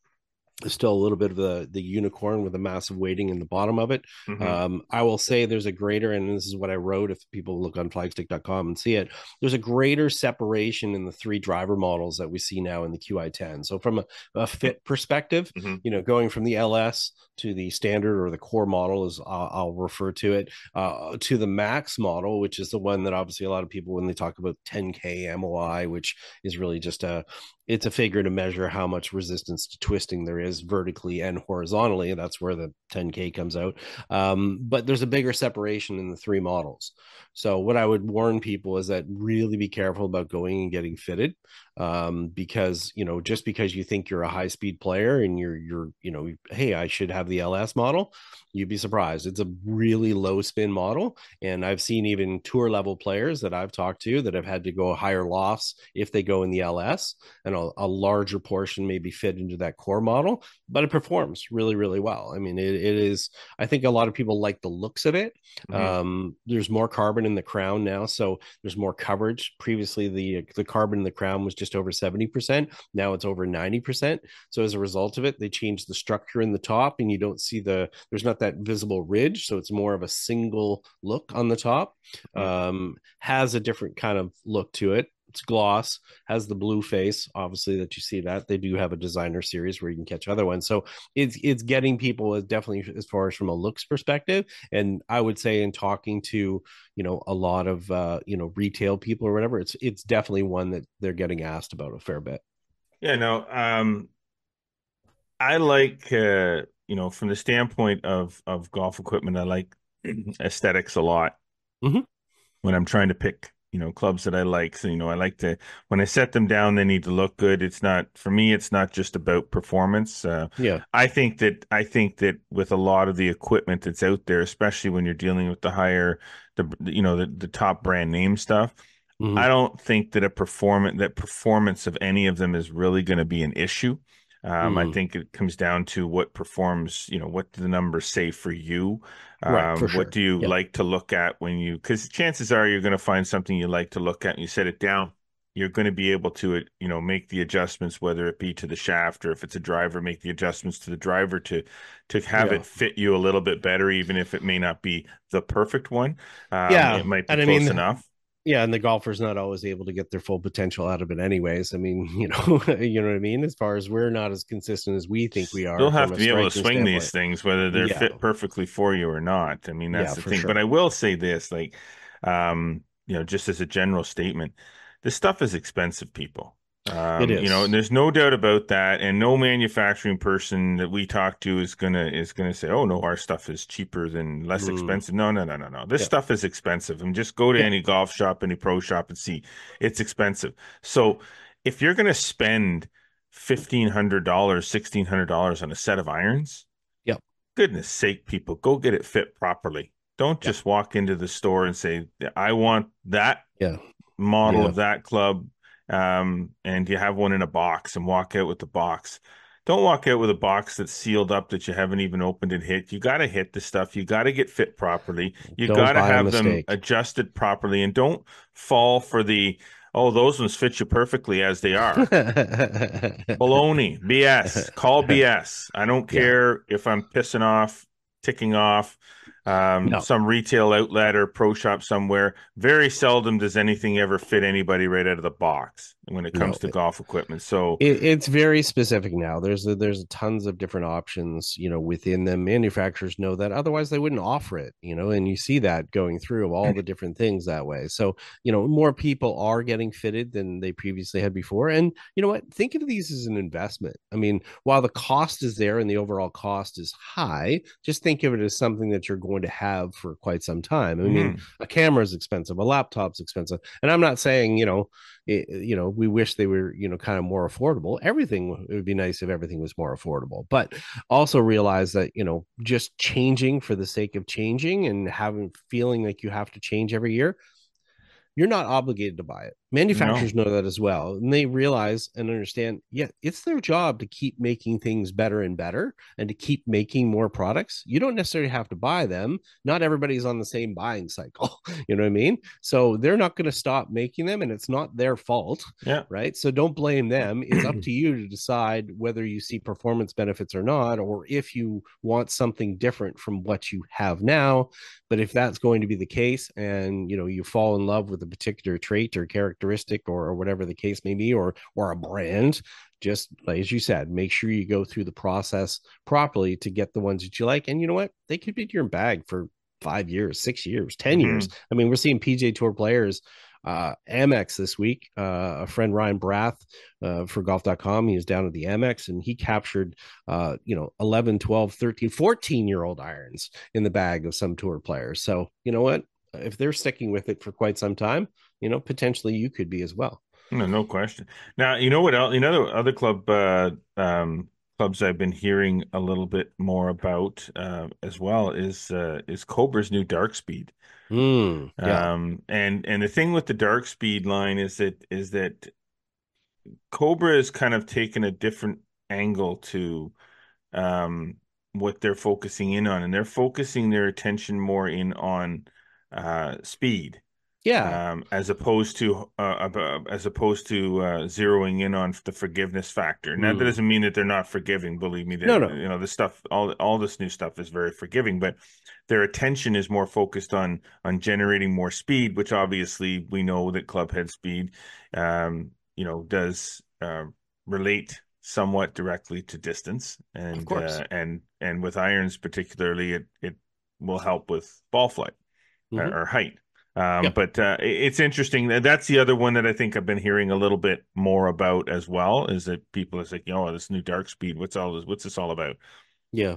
still a little bit of the the unicorn with a massive weighting in the bottom of it. Mm-hmm. Um, I will say there's a greater, and this is what I wrote. If people look on flagstick.com and see it, there's a greater separation in the three driver models that we see now in the QI10. So from a, a fit perspective, mm-hmm. you know, going from the LS to the standard or the core model, as I'll, I'll refer to it, uh, to the max model, which is the one that obviously a lot of people when they talk about 10k MOI, which is really just a it's a figure to measure how much resistance to twisting there is vertically and horizontally. That's where the 10K comes out. Um, but there's a bigger separation in the three models. So, what I would warn people is that really be careful about going and getting fitted um, because, you know, just because you think you're a high speed player and you're, you're, you know, hey, I should have the LS model, you'd be surprised. It's a really low spin model. And I've seen even tour level players that I've talked to that have had to go higher lofts if they go in the LS. And know a larger portion maybe fit into that core model but it performs really really well i mean it, it is i think a lot of people like the looks of it mm-hmm. um, there's more carbon in the crown now so there's more coverage previously the the carbon in the crown was just over 70% now it's over 90% so as a result of it they changed the structure in the top and you don't see the there's not that visible ridge so it's more of a single look on the top mm-hmm. um, has a different kind of look to it. It's gloss has the blue face obviously that you see that. They do have a designer series where you can catch other ones. So it's it's getting people as definitely as far as from a looks perspective. And i would say in talking to you know a lot of uh you know retail people or whatever it's it's definitely one that they're getting asked about a fair bit. Yeah no um i like uh you know from the standpoint of of golf equipment i like aesthetics a lot mm-hmm. when i'm trying to pick you know clubs that I like. So you know I like to when I set them down, they need to look good. It's not for me. It's not just about performance. Uh, yeah, I think that I think that with a lot of the equipment that's out there, especially when you're dealing with the higher, the you know the the top brand name stuff. Mm-hmm. I don't think that a performance that performance of any of them is really going to be an issue. Um, mm. I think it comes down to what performs, you know, what do the numbers say for you? Um, right, for sure. What do you yep. like to look at when you, because chances are you're going to find something you like to look at and you set it down. You're going to be able to, you know, make the adjustments, whether it be to the shaft or if it's a driver, make the adjustments to the driver to to have yeah. it fit you a little bit better, even if it may not be the perfect one. Um, yeah, it might be and close I mean, enough yeah, and the golfer's not always able to get their full potential out of it, anyways. I mean, you know, you know what I mean. As far as we're not as consistent as we think we are, still have to be able to swing standpoint. these things, whether they're yeah. fit perfectly for you or not. I mean, that's yeah, the thing. Sure. But I will say this, like, um, you know, just as a general statement, this stuff is expensive, people. Um, it is. You know, and there's no doubt about that, and no manufacturing person that we talk to is gonna is gonna say, "Oh no, our stuff is cheaper than less mm. expensive." No, no, no, no, no. This yeah. stuff is expensive, and just go to yeah. any golf shop, any pro shop, and see it's expensive. So, if you're gonna spend fifteen hundred dollars, sixteen hundred dollars on a set of irons, yep. Goodness sake, people, go get it fit properly. Don't just walk into the store and say, "I want that." Yeah model yeah. of that club um, and you have one in a box and walk out with the box. Don't walk out with a box that's sealed up that you haven't even opened and hit. You got to hit the stuff. You got to get fit properly. You got to have them adjusted properly, and don't fall for the oh those ones fit you perfectly as they are. Baloney, BS. Call BS. I don't care yeah. if I'm pissing off, ticking off um, no. some retail outlet or pro shop somewhere. Very seldom does anything ever fit anybody right out of the box when it comes no, to golf equipment. So it, it's very specific now. There's a, there's tons of different options, you know, within them. Manufacturers know that, otherwise they wouldn't offer it, you know, and you see that going through of all the different things that way. So you know, more people are getting fitted than they previously had before, and you know what? Think of these as an investment. I mean, while the cost is there and the overall cost is high, just think of it as something that you're going to have for quite some time. I mean, mm. a camera is expensive, a laptop's expensive, and I'm not saying you know, it, you know we wish they were you know kind of more affordable everything it would be nice if everything was more affordable but also realize that you know just changing for the sake of changing and having feeling like you have to change every year you're not obligated to buy it. Manufacturers no. know that as well and they realize and understand yeah it's their job to keep making things better and better and to keep making more products. You don't necessarily have to buy them. Not everybody's on the same buying cycle you know what i mean? So they're not going to stop making them and it's not their fault yeah. right? So don't blame them. It's up to you to decide whether you see performance benefits or not or if you want something different from what you have now. But if that's going to be the case and you know you fall in love with a particular trait or characteristic or, or whatever the case may be or or a brand just as you said make sure you go through the process properly to get the ones that you like and you know what they could be in your bag for five years six years 10 mm-hmm. years i mean we're seeing PGA tour players uh, Amex this week. Uh, a friend Ryan Barath uh, for golf.com, he was down at the Amex and he captured, uh, you know, 11, 12, 13, 14 year old irons in the bag of some tour players. So, you know what? If they're sticking with it for quite some time, you know, potentially you could be as well. No, no question. Now, you know what else? You know, other club uh, um, clubs I've been hearing a little bit more about uh, as well is uh, is Cobra's new Darkspeed. Mm, yeah. Um, and and the thing with the Darkspeed line is that is that Cobra has kind of taken a different angle to um, what they're focusing in on, and they're focusing their attention more in on uh, speed Yeah. um, as opposed to uh, as opposed to uh, zeroing in on the forgiveness factor. Now that Mm. doesn't mean that they're not forgiving. Believe me, No, that no. no. you know the stuff all all this new stuff is very forgiving, but their attention is more focused on on generating more speed, which obviously we know that clubhead speed, um, you know, does uh, relate somewhat directly to distance, and uh, and and with irons particularly, it it will help with ball flight Mhm. or, or height. Um, Yeah. But uh, it's interesting. that That's the other one that I think I've been hearing a little bit more about as well. Is that people are like, know, this new Darkspeed. What's all this? What's this all about? Yeah.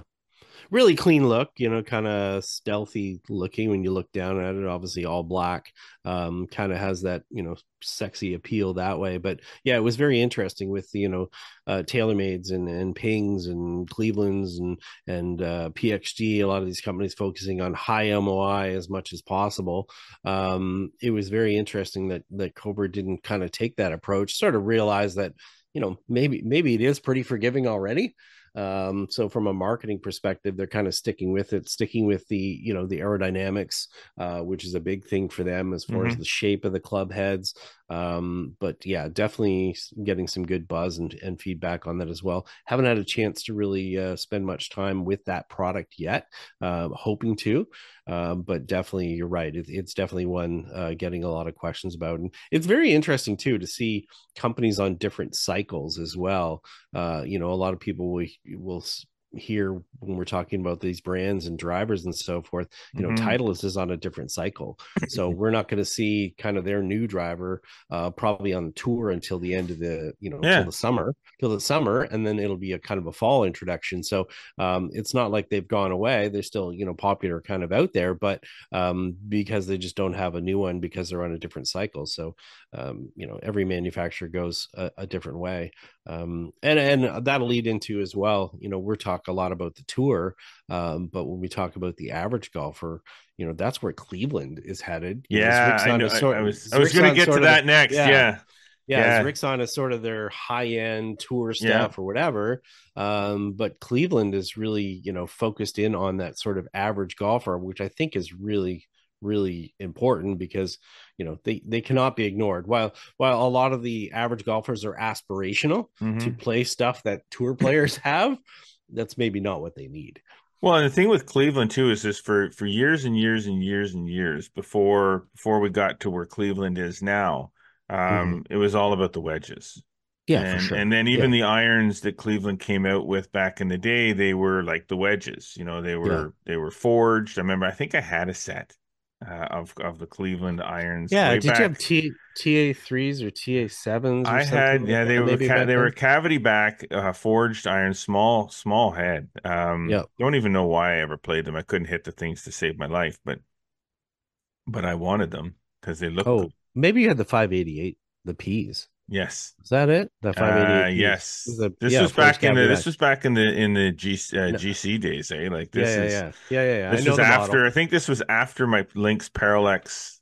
Really clean look, you know, kind of stealthy looking when you look down at it. Obviously, all black, um, kind of has that, you know, sexy appeal that way. But yeah, it was very interesting with, you know, uh, TaylorMades and, and Pings and Cleveland's and, and uh, PXG, a lot of these companies focusing on high MOI as much as possible. Um, it was very interesting that, that Cobra didn't kind of take that approach, sort of realize that, you know, maybe, maybe it is pretty forgiving already um so from a marketing perspective they're kind of sticking with it sticking with the you know the aerodynamics uh which is a big thing for them as far as the shape of the club heads. Um but yeah definitely getting some good buzz and, and feedback on that as well. Haven't had a chance to really uh, spend much time with that product yet uh hoping to um, but definitely you're right it, it's definitely one uh, getting a lot of questions about. And it's very interesting too to see companies on different cycles as well. Uh, you know, a lot of people will will hear when we're talking about these brands and drivers and so forth. You know, Mhm. Titleist is on a different cycle, so we're not going to see kind of their new driver uh, probably on the tour until the end of the you know Yeah. until the summer, till the summer, and then it'll be a kind of a fall introduction. So um, it's not like they've gone away; they're still you know popular, kind of out there, but um, because they just don't have a new one because they're on a different cycle. So um, you know, every manufacturer goes a, a different way um, and and that'll lead into as well. You know, we're talk a lot about the tour, um, but when we talk about the average golfer, you know, that's where Cleveland is headed. Yeah, I, know, sort- I was I was going to get to that the- next. yeah. Yeah. yeah, Yeah. as Srixon is sort of their high end tour Yeah. or whatever. Um, but Cleveland is really, you know, focused in on that sort of average golfer, which I think is really, really important because you know they they cannot be ignored. While while a lot of the average golfers are aspirational Mhm. to play stuff that tour players have, that's maybe not what they need. Well, and the thing with Cleveland too is this for for years and years and years and years before before we got to where Cleveland is now, um, it was all about the wedges. Mm-hmm. Yeah, and, for sure. and then even the irons that Cleveland came out with back in the day, they were like the wedges. You know, they were they were forged. I remember. I think I had a set uh, of of the Cleveland irons. yeah, did back. you have T TA threes or TA sevens? I had yeah they were ca- they were cavity back uh, forged iron small small head. Um, Yep. Don't even know why I ever played them. I couldn't hit the things to save my life, but but I wanted them because they looked. Oh, maybe you had the 588, the P's. Yes. Is that it? The 588. Uh, yes. Was a- this yeah, was back in the this was back in the in the G, uh, No. GC days, eh? Like this yeah, is yeah, yeah, yeah, yeah. this I know was after. model. I think this was after my Lynx Parallax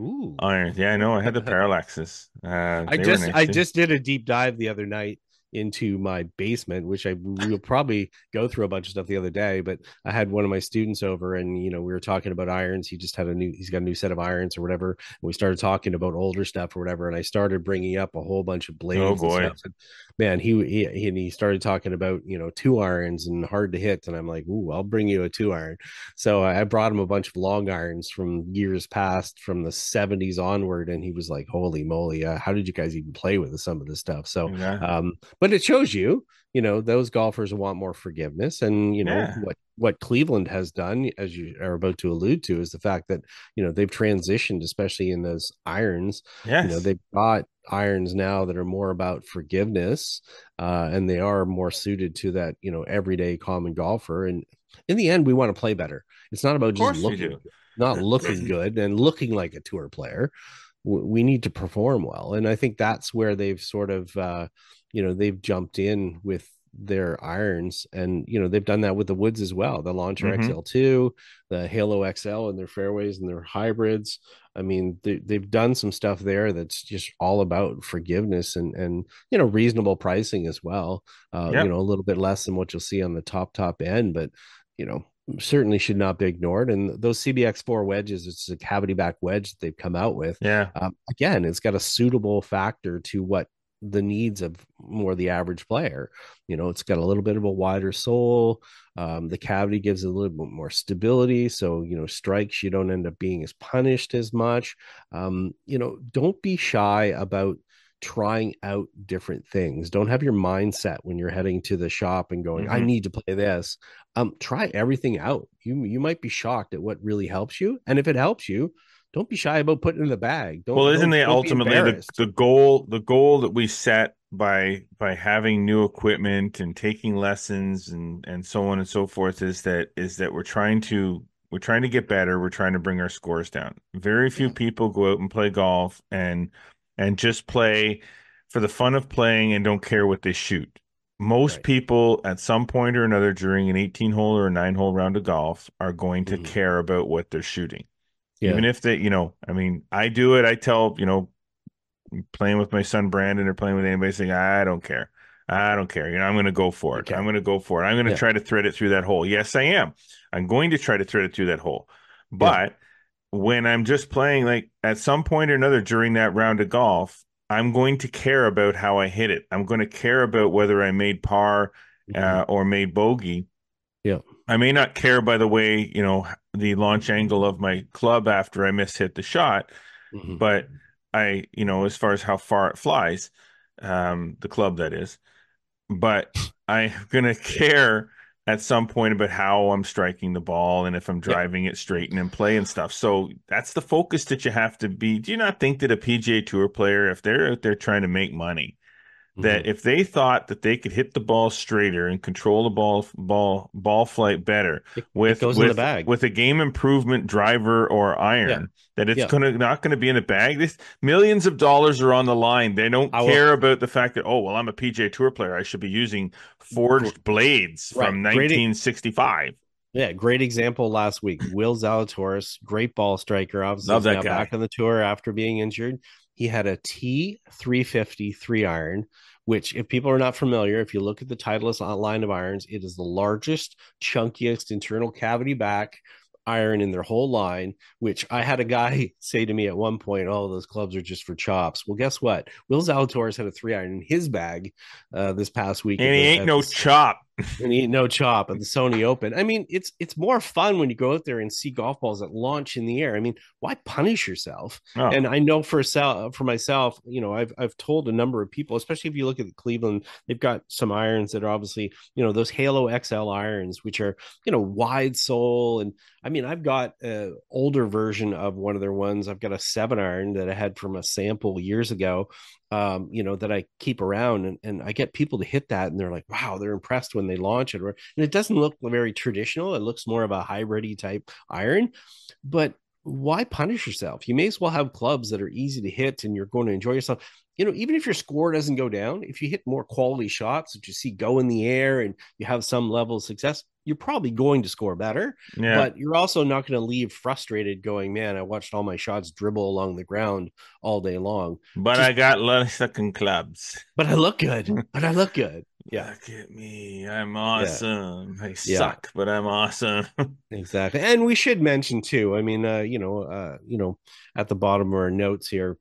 Ooh. irons. Yeah, I know. I had the Parallaxes. Uh, I just nice I too. just did a deep dive the other night into my basement, which I will probably go through a bunch of stuff the other day. But I had one of my students over, and you know we were talking about irons. He just had a new he's got a new set of irons or whatever. And we started talking about older stuff or whatever, and I started bringing up a whole bunch of blades. Oh, and boy. stuff. And, man, he, he he and he started talking about you know two irons and hard to hit, and I'm like, ooh, I'll bring you a two iron. So I brought him a bunch of long irons from years past, from the 70s onward, and he was like, "Holy moly, uh, how did you guys even play with some of this stuff?" So, Yeah. um, but it shows you, you know, those golfers want more forgiveness, and you know Yeah. what what Cleveland has done, as you are about to allude to, is the fact that you know they've transitioned, especially in those irons. yes. You know, they've got irons now that are more about forgiveness, uh, and they are more suited to that, you know, everyday common golfer. And in the end, we want to play better. It's not about just looking, not looking good and looking like a tour player. We need to perform well, and I think that's where they've sort of, uh, you know, they've jumped in with their irons, and you know, they've done that with the woods as well. The Launcher Mhm. XL2, the Halo XL, and their fairways and their hybrids. I mean, they, they've done some stuff there that's just all about forgiveness and and you know reasonable pricing as well. Uh, Yep. You know, a little bit less than what you'll see on the top top end, but you know certainly should not be ignored. And those CBX4 wedges, it's a cavity back wedge that they've come out with. Yeah. Um, again, it's got a suitable factor to what the needs of more the average player. You know, it's got a little bit of a wider sole. Um, the cavity gives a little bit more stability. So, you know, strikes, you don't end up being as punished as much. Um, you know, don't be shy about trying out different things. Don't have your mindset when you're heading to the shop and going, I Mhm. need to play this. Um, try everything out. You you might be shocked at what really helps you. And if it helps you, don't be shy about putting it in the bag. Don't, well, isn't it ultimately the, the goal the goal that we set by by having new equipment and taking lessons and and so on and so forth is that is that we're trying to we're trying to get better we're trying to bring our scores down very few people go out and play golf and and just play for the fun of playing and don't care what they shoot most Right. people at some point or another during an 18 hole or a 9 hole round of golf are going to Mhm. care about what they're shooting Yeah. even if they, you know, I mean, I do it. I tell, you know, playing with my son Brandon or playing with anybody saying, I don't care. I don't care. You know, I'm going to go for it. Okay. I'm going to go for it. I'm going to Yeah. try to thread it through that hole. Yes, I am. I'm going to try to thread it through that hole. But when I'm just playing, like at some point or another during that round of golf, I'm going to care about how I hit it. I'm going to care about whether I made par Mhm. uh, or made bogey. Yeah. I may not care by the way, you know, the launch angle of my club after I miss hit the shot, Mhm. but I, you know, as far as how far it flies, um, the club that is, but I'm gonna care at some point about how I'm striking the ball and if I'm driving it straight and in play and stuff. So that's the focus that you have to be. Do you not think that a PGA Tour player, if they're out there trying to make money, that mm-hmm. if they thought that they could hit the ball straighter and control the ball ball ball flight better It- it with goes with, in the bag. with a game improvement driver or iron Yeah. that it's Yeah. gonna not gonna be in the bag this millions of dollars are on the line they don't I will- care about the fact that oh well i'm a PGA tour player i should be using forged blades from Right. Great- 1965 Yeah, great example last week. Will Zalatoris, great ball striker, obviously Love that guy. back on the tour after being injured. He had a T three fifty three iron, which, if people are not familiar, if you look at the Titleist line of irons, it is the largest, chunkiest internal cavity back iron in their whole line. Which I had a guy say to me at one point, "Oh, those clubs are just for chops." Well, guess what? Will Zalatoris had a three iron in his bag uh, this past week, and he ain't no chop and eat no chop at the Sony Open. I mean, it's it's more fun when you go out there and see golf balls that launch in the air. I mean, why punish yourself? Oh. And I know for sel- for myself, you know, I've I've told a number of people, especially if you look at the Cleveland, they've got some irons that are obviously, you know, those Halo XL irons, which are you know wide sole, and I mean, I've got a older version of one of their ones. I've got a seven iron that I had from a sample years ago um, you know, that I keep around and, and I get people to hit that and they're like, wow, they're impressed when they launch it. And it doesn't look very traditional. It looks more of a hybridy type iron, but why punish yourself? You may as well have clubs that are easy to hit and you're going to enjoy yourself. You know, even if your score doesn't go down, if you hit more quality shots that you see go in the air and you have some level of success, you're probably going to score better yeah. but you're also not going to leave frustrated going man i watched all my shots dribble along the ground all day long. But just- i got lot of sucking clubs. But i look good. But i look good. Yeah. look at me. I'm awesome. I Yeah. suck but i'm awesome. Exactly. And we should mention too i mean uh you know uh you know at the bottom of our notes here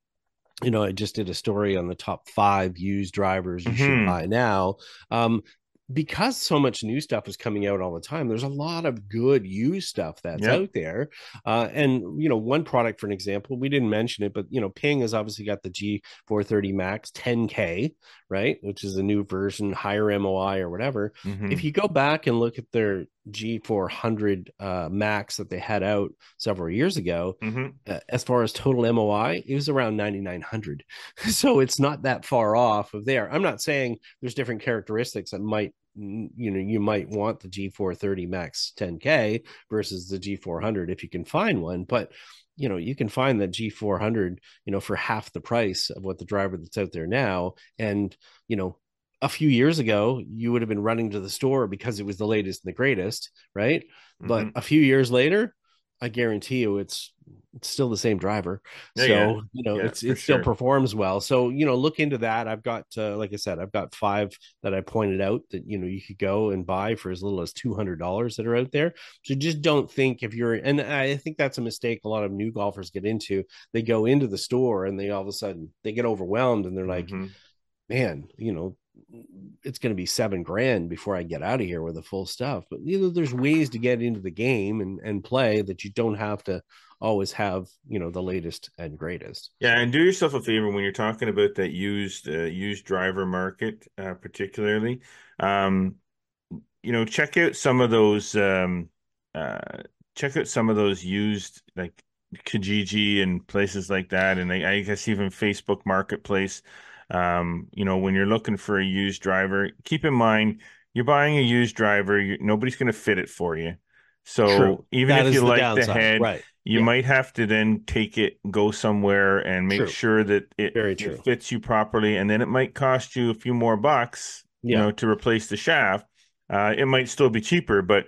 you know i just did a story on the top five used drivers you should Mhm. buy now. Um because so much new stuff is coming out all the time there's a lot of good used stuff that's Yeah. out there uh and you know one product for an example we didn't mention it but you know ping has obviously got the g430 max 10k right which is a new version higher moi or whatever Mhm. if you go back and look at their G400 uh, Max that they had out several years ago, Mhm. uh, as far as total MOI, it was around 9,900. So it's not that far off of there. I'm not saying there's different characteristics that might, you know, you might want the G430 Max 10K versus the G400 if you can find one, but you know, you can find that G400, you know, for half the price of what the driver that's out there now. And, you know, a few years ago, you would have been running to the store because it was the latest and the greatest, right? But Mhm. a few years later, I guarantee you it's it's still the same driver. Yeah, so, yeah. you know, Yeah, it's it still sure. performs well. So, you know, look into that. I've got uh, like I said, I've got five that I pointed out that you know you could go and buy for as little as two hundred dollars that are out there. So just don't think if you're and I think that's a mistake a lot of new golfers get into. They go into the store and they all of a sudden they get overwhelmed and they're like, Mhm. man, you know, it's going to be seven grand before I get out of here with the full stuff. But you know, there's ways to get into the game and, and play that you don't have to always have, you know, the latest and greatest. Yeah, and do yourself a favor when you're talking about that used uh, used driver market, uh, particularly. Um, you know, check out some of those. Um, uh, check out some of those used like Kijiji and places like that, and I, I guess even Facebook Marketplace. Um, you know, when you're looking for a used driver, keep in mind you're buying a used driver. You, nobody's going to fit it for you. So True. even That if you the like the head, right? you Yeah. might have to then take it, go somewhere, and make True. sure that it, it fits you properly. And then it might cost you a few more bucks, you know, to replace the shaft. Uh, it might still be cheaper, but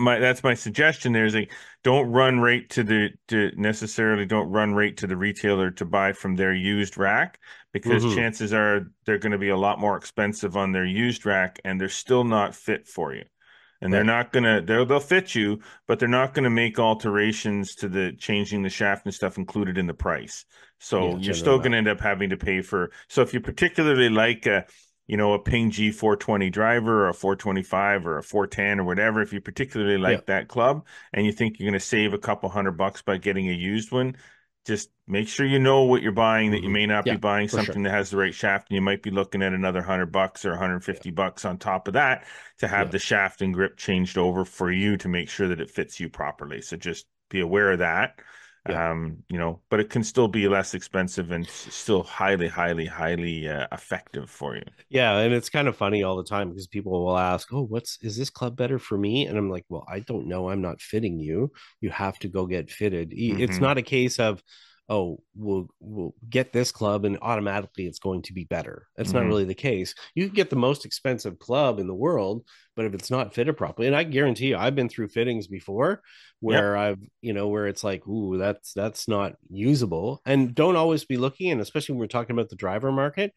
my that's my suggestion. There is like don't run right to the to necessarily don't run right to the retailer to buy from their used rack because Mhm. chances are they're going to be a lot more expensive on their used rack and they're still not fit for you. And they're not gonna they'll they'll fit you, but they're not gonna make alterations to the changing the shaft and stuff included in the price. So Yeah, you're still gonna end up having to pay for. So if you particularly like a you know a Ping G 420 driver or a 425 or a 410 or whatever, if you particularly like Yeah. that club and you think you're gonna save a couple hundred bucks by getting a used one, just make sure you know what you're buying. That you Mhm. may not Yeah, be buying for sure. something that has the right shaft, and you might be looking at another hundred bucks or 150 bucks on top of that to have Yeah. the shaft and grip changed over for you to make sure that it fits you properly. So just be aware of that. Yeah. Um, you know, but it can still be less expensive and still highly, highly, highly uh, effective for you. Yeah, and it's kind of funny all the time because people will ask, "Oh, what's is this club better for me?" And I'm like, "Well, I don't know. I'm not fitting you. You have to go get fitted. E- It's not a case of, oh, we'll we'll get this club and automatically it's going to be better. That's not Mhm. really the case. You can get the most expensive club in the world, but if it's not fitted properly, and I guarantee you, I've been through fittings before where I've, you know, where it's like, ooh, that's that's not usable. And don't always be looking, and especially when we're talking about the driver market,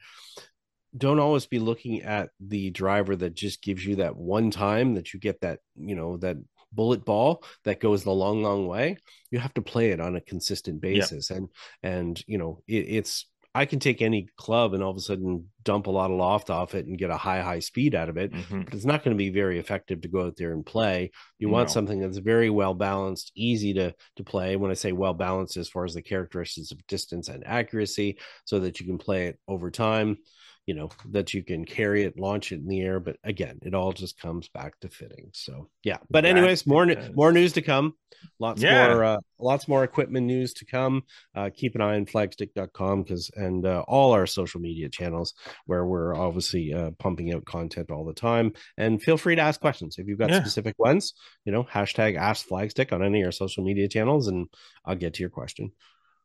don't always be looking at the driver that just gives you that one time that you get that you know that bullet ball that goes the long long way you have to play it on a consistent basis. And and you know it, it's i can take any club and all of a sudden dump a lot of loft off it and get a high high speed out of it Mhm. but it's not going to be very effective to go out there and play. You want something that's very well balanced easy to to play. When i say well balanced as far as the characteristics of distance and accuracy so that you can play it over time you know that you can carry it launch it in the air but again it all just comes back to fitting. So yeah but anyways more more news to come. Lots Yeah. more uh, lots more equipment news to come. Uh, keep an eye on flagstick.com because and uh, all our social media channels where we're obviously uh, pumping out content all the time. And feel free to ask questions. If you've got Yeah. specific ones you know hashtag ask flagstick on any of our social media channels and i'll get to your question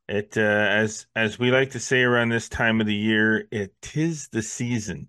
It uh, as as we like to say around this time of the year, it tis the season,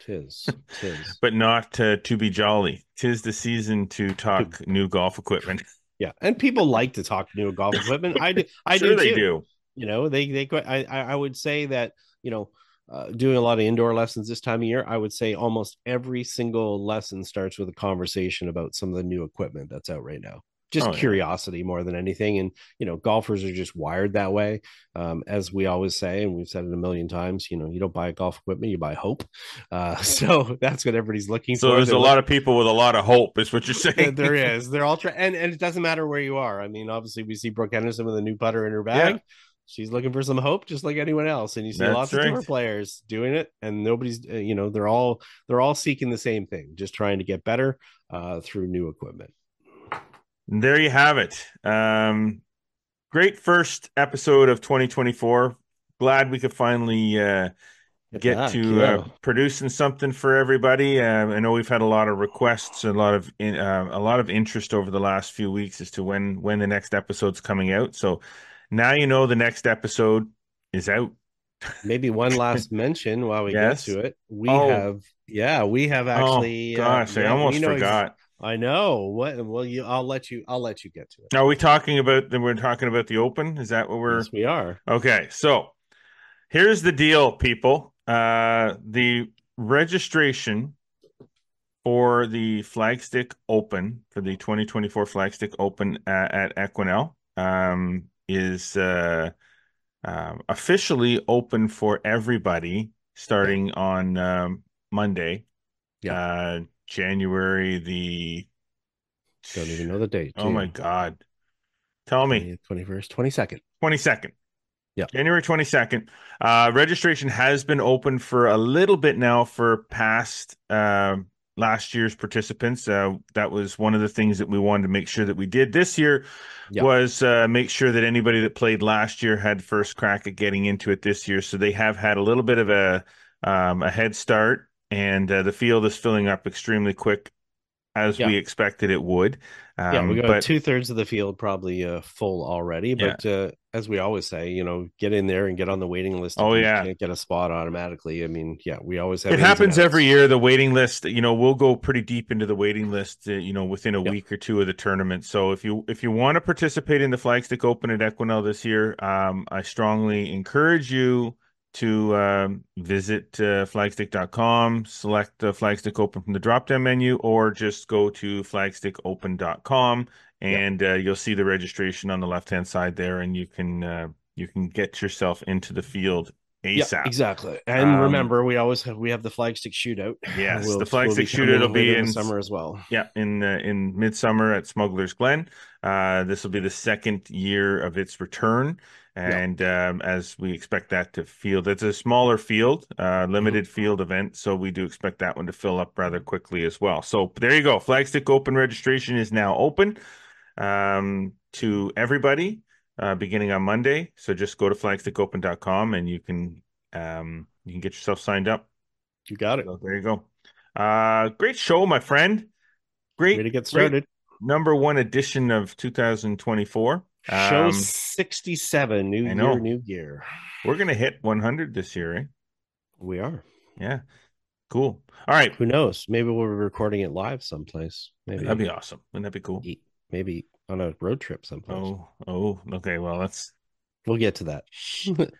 tis tis but not uh, to be jolly. Tis the season to talk new golf equipment. yeah and people like to talk new golf equipment i do i sure do they too. do. you know they they i I would say that you know uh, doing a lot of indoor lessons this time of year i would say almost every single lesson starts with a conversation about some of the new equipment that's out right now just Oh, yeah. curiosity more than anything and you know golfers are just wired that way um, as we always say and we've said it a million times you know you don't buy golf equipment you buy hope uh, so that's what everybody's looking So for So there's a They're lot of people with a lot of hope, is what you're saying. there is. They're all trying, and, and it doesn't matter where you are. I mean, obviously, we see Brooke Henderson with a new putter in her bag. Yeah. She's looking for some hope, just like anyone else. And you see That's lots of right. tour players doing it, and nobody's, uh, you know, they're all they're all seeking the same thing, just trying to get better uh, through new equipment. There you have it. Um, great first episode of 2024. Glad we could finally uh, get to yeah. uh, producing something for everybody. Um, I know we've had a lot of requests, a lot of in, uh, a lot of interest over the last few weeks as to when when the next episode's coming out. So now you know the next episode is out. Maybe one last mention while we Yes. get to it. We Oh. have, yeah, we have actually. oh gosh, uh, I almost know ex- forgot. I know. What? Well, you. I'll let you. I'll let you get to it. Are we talking about? Then We're talking about the Open. Is that what we're? Yes, we are. Okay, so here's the deal, people. Uh, the registration for the Flagstick Open for the 2024 Flagstick Open at, at Equinelle um, is uh, uh, officially open for everybody starting on um, Monday, Yeah. January the. Don't even know the date. Oh my God! Tell me. Twenty first, twenty second. 22nd. Yeah. January 22nd. Uh, registration has been open for a little bit now for past uh, last year's participants. Uh, that was one of the things that we wanted to make sure that we did this year Yeah. was uh, make sure that anybody that played last year had first crack at getting into it this year. So they have had a little bit of a um, a head start, and uh, the field is filling up extremely quick, as Yeah. we expected it would. Um, yeah, we got but two thirds of the field probably uh, full already. Yeah. But uh, as we always say, you know, get in there and get on the waiting list. Oh, you yeah. can't get a spot automatically. I mean, yeah, we always have. it happens every year the waiting list you know we'll go pretty deep into the waiting list uh, you know within a Yep. week or two of the tournament so if you if you want to participate in the flagstick open at Equinelle this year um, i strongly encourage you to um, visit uh, flagstick.com select the flagstick open from the drop down menu or just go to flagstickopen.com and uh, you'll see the registration on the left hand side there and you can uh, you can get yourself into the field Yeah, asap exactly. And Um, remember, we always have we have the flagstick shootout. Yes, We'll- the flagstick we'll shootout will be in the summer as well. Yeah, in uh, in midsummer at Smuggler's Glen. Uh, this will be the second year of its return, and um, as we expect that to field, it's a smaller field, uh, limited field event, so we do expect that one to fill up rather quickly as well. So there you go. Flagstick Open registration is now open um, to everybody uh, beginning on Monday. So just go to flagstickopen.com and you can um, you can get yourself signed up. You got it. So there you go. Uh, great show, my friend. Great Way to get started. number one edition of 2024. Show Um, 67, new year, new gear. we're gonna hit 100 this year, eh? We are. Yeah, cool. All right, Who knows? Maybe we'll be recording it live someplace. Maybe that'd be awesome. Wouldn't that be cool? maybe on a road trip someplace. Oh, oh, okay. Well, that's We'll get to that.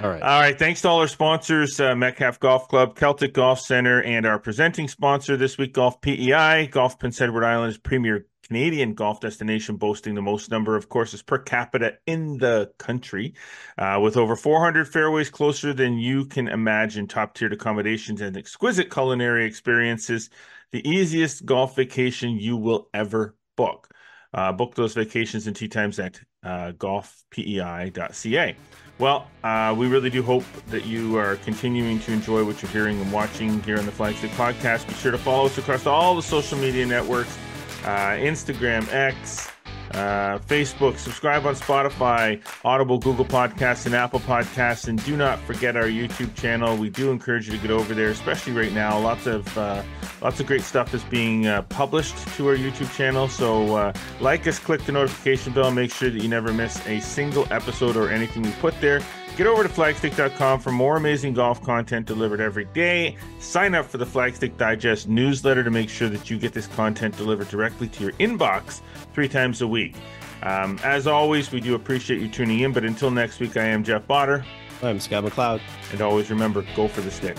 All right. All right. Thanks to all our sponsors, uh, Metcalfe Golf Club, Celtic Golf Center, and our presenting sponsor this week, Golf PEI. Golf Prince Edward Island's premier Canadian golf destination, boasting the most number of courses per capita in the country, uh, with over 400 fairways closer than you can imagine, top tiered accommodations and exquisite culinary experiences. The easiest golf vacation you will ever book. Uh, book those vacations and tee times at uh, golfpei.ca. Well, uh, we really do hope that you are continuing to enjoy what you're hearing and watching here on the Flagstick Podcast. Be sure to follow us across all the social media networks Instagram, X, uh, Facebook. Subscribe on Spotify, Audible, Google Podcasts, and Apple Podcasts. And do not forget our YouTube channel. We do encourage you to get over there, especially right now. Lots of uh, lots of great stuff is being uh, published to our YouTube channel. So uh, like us, click the notification bell, make sure that you never miss a single episode or anything we put there. Get over to flagstick.com for more amazing golf content delivered every day. Sign up for the Flagstick Digest newsletter to make sure that you get this content delivered directly to your inbox three times a week. Um, as always, we do appreciate you tuning in, but until next week, I am Jeff Bater, I'm Scott McLeod. and always remember go for the stick.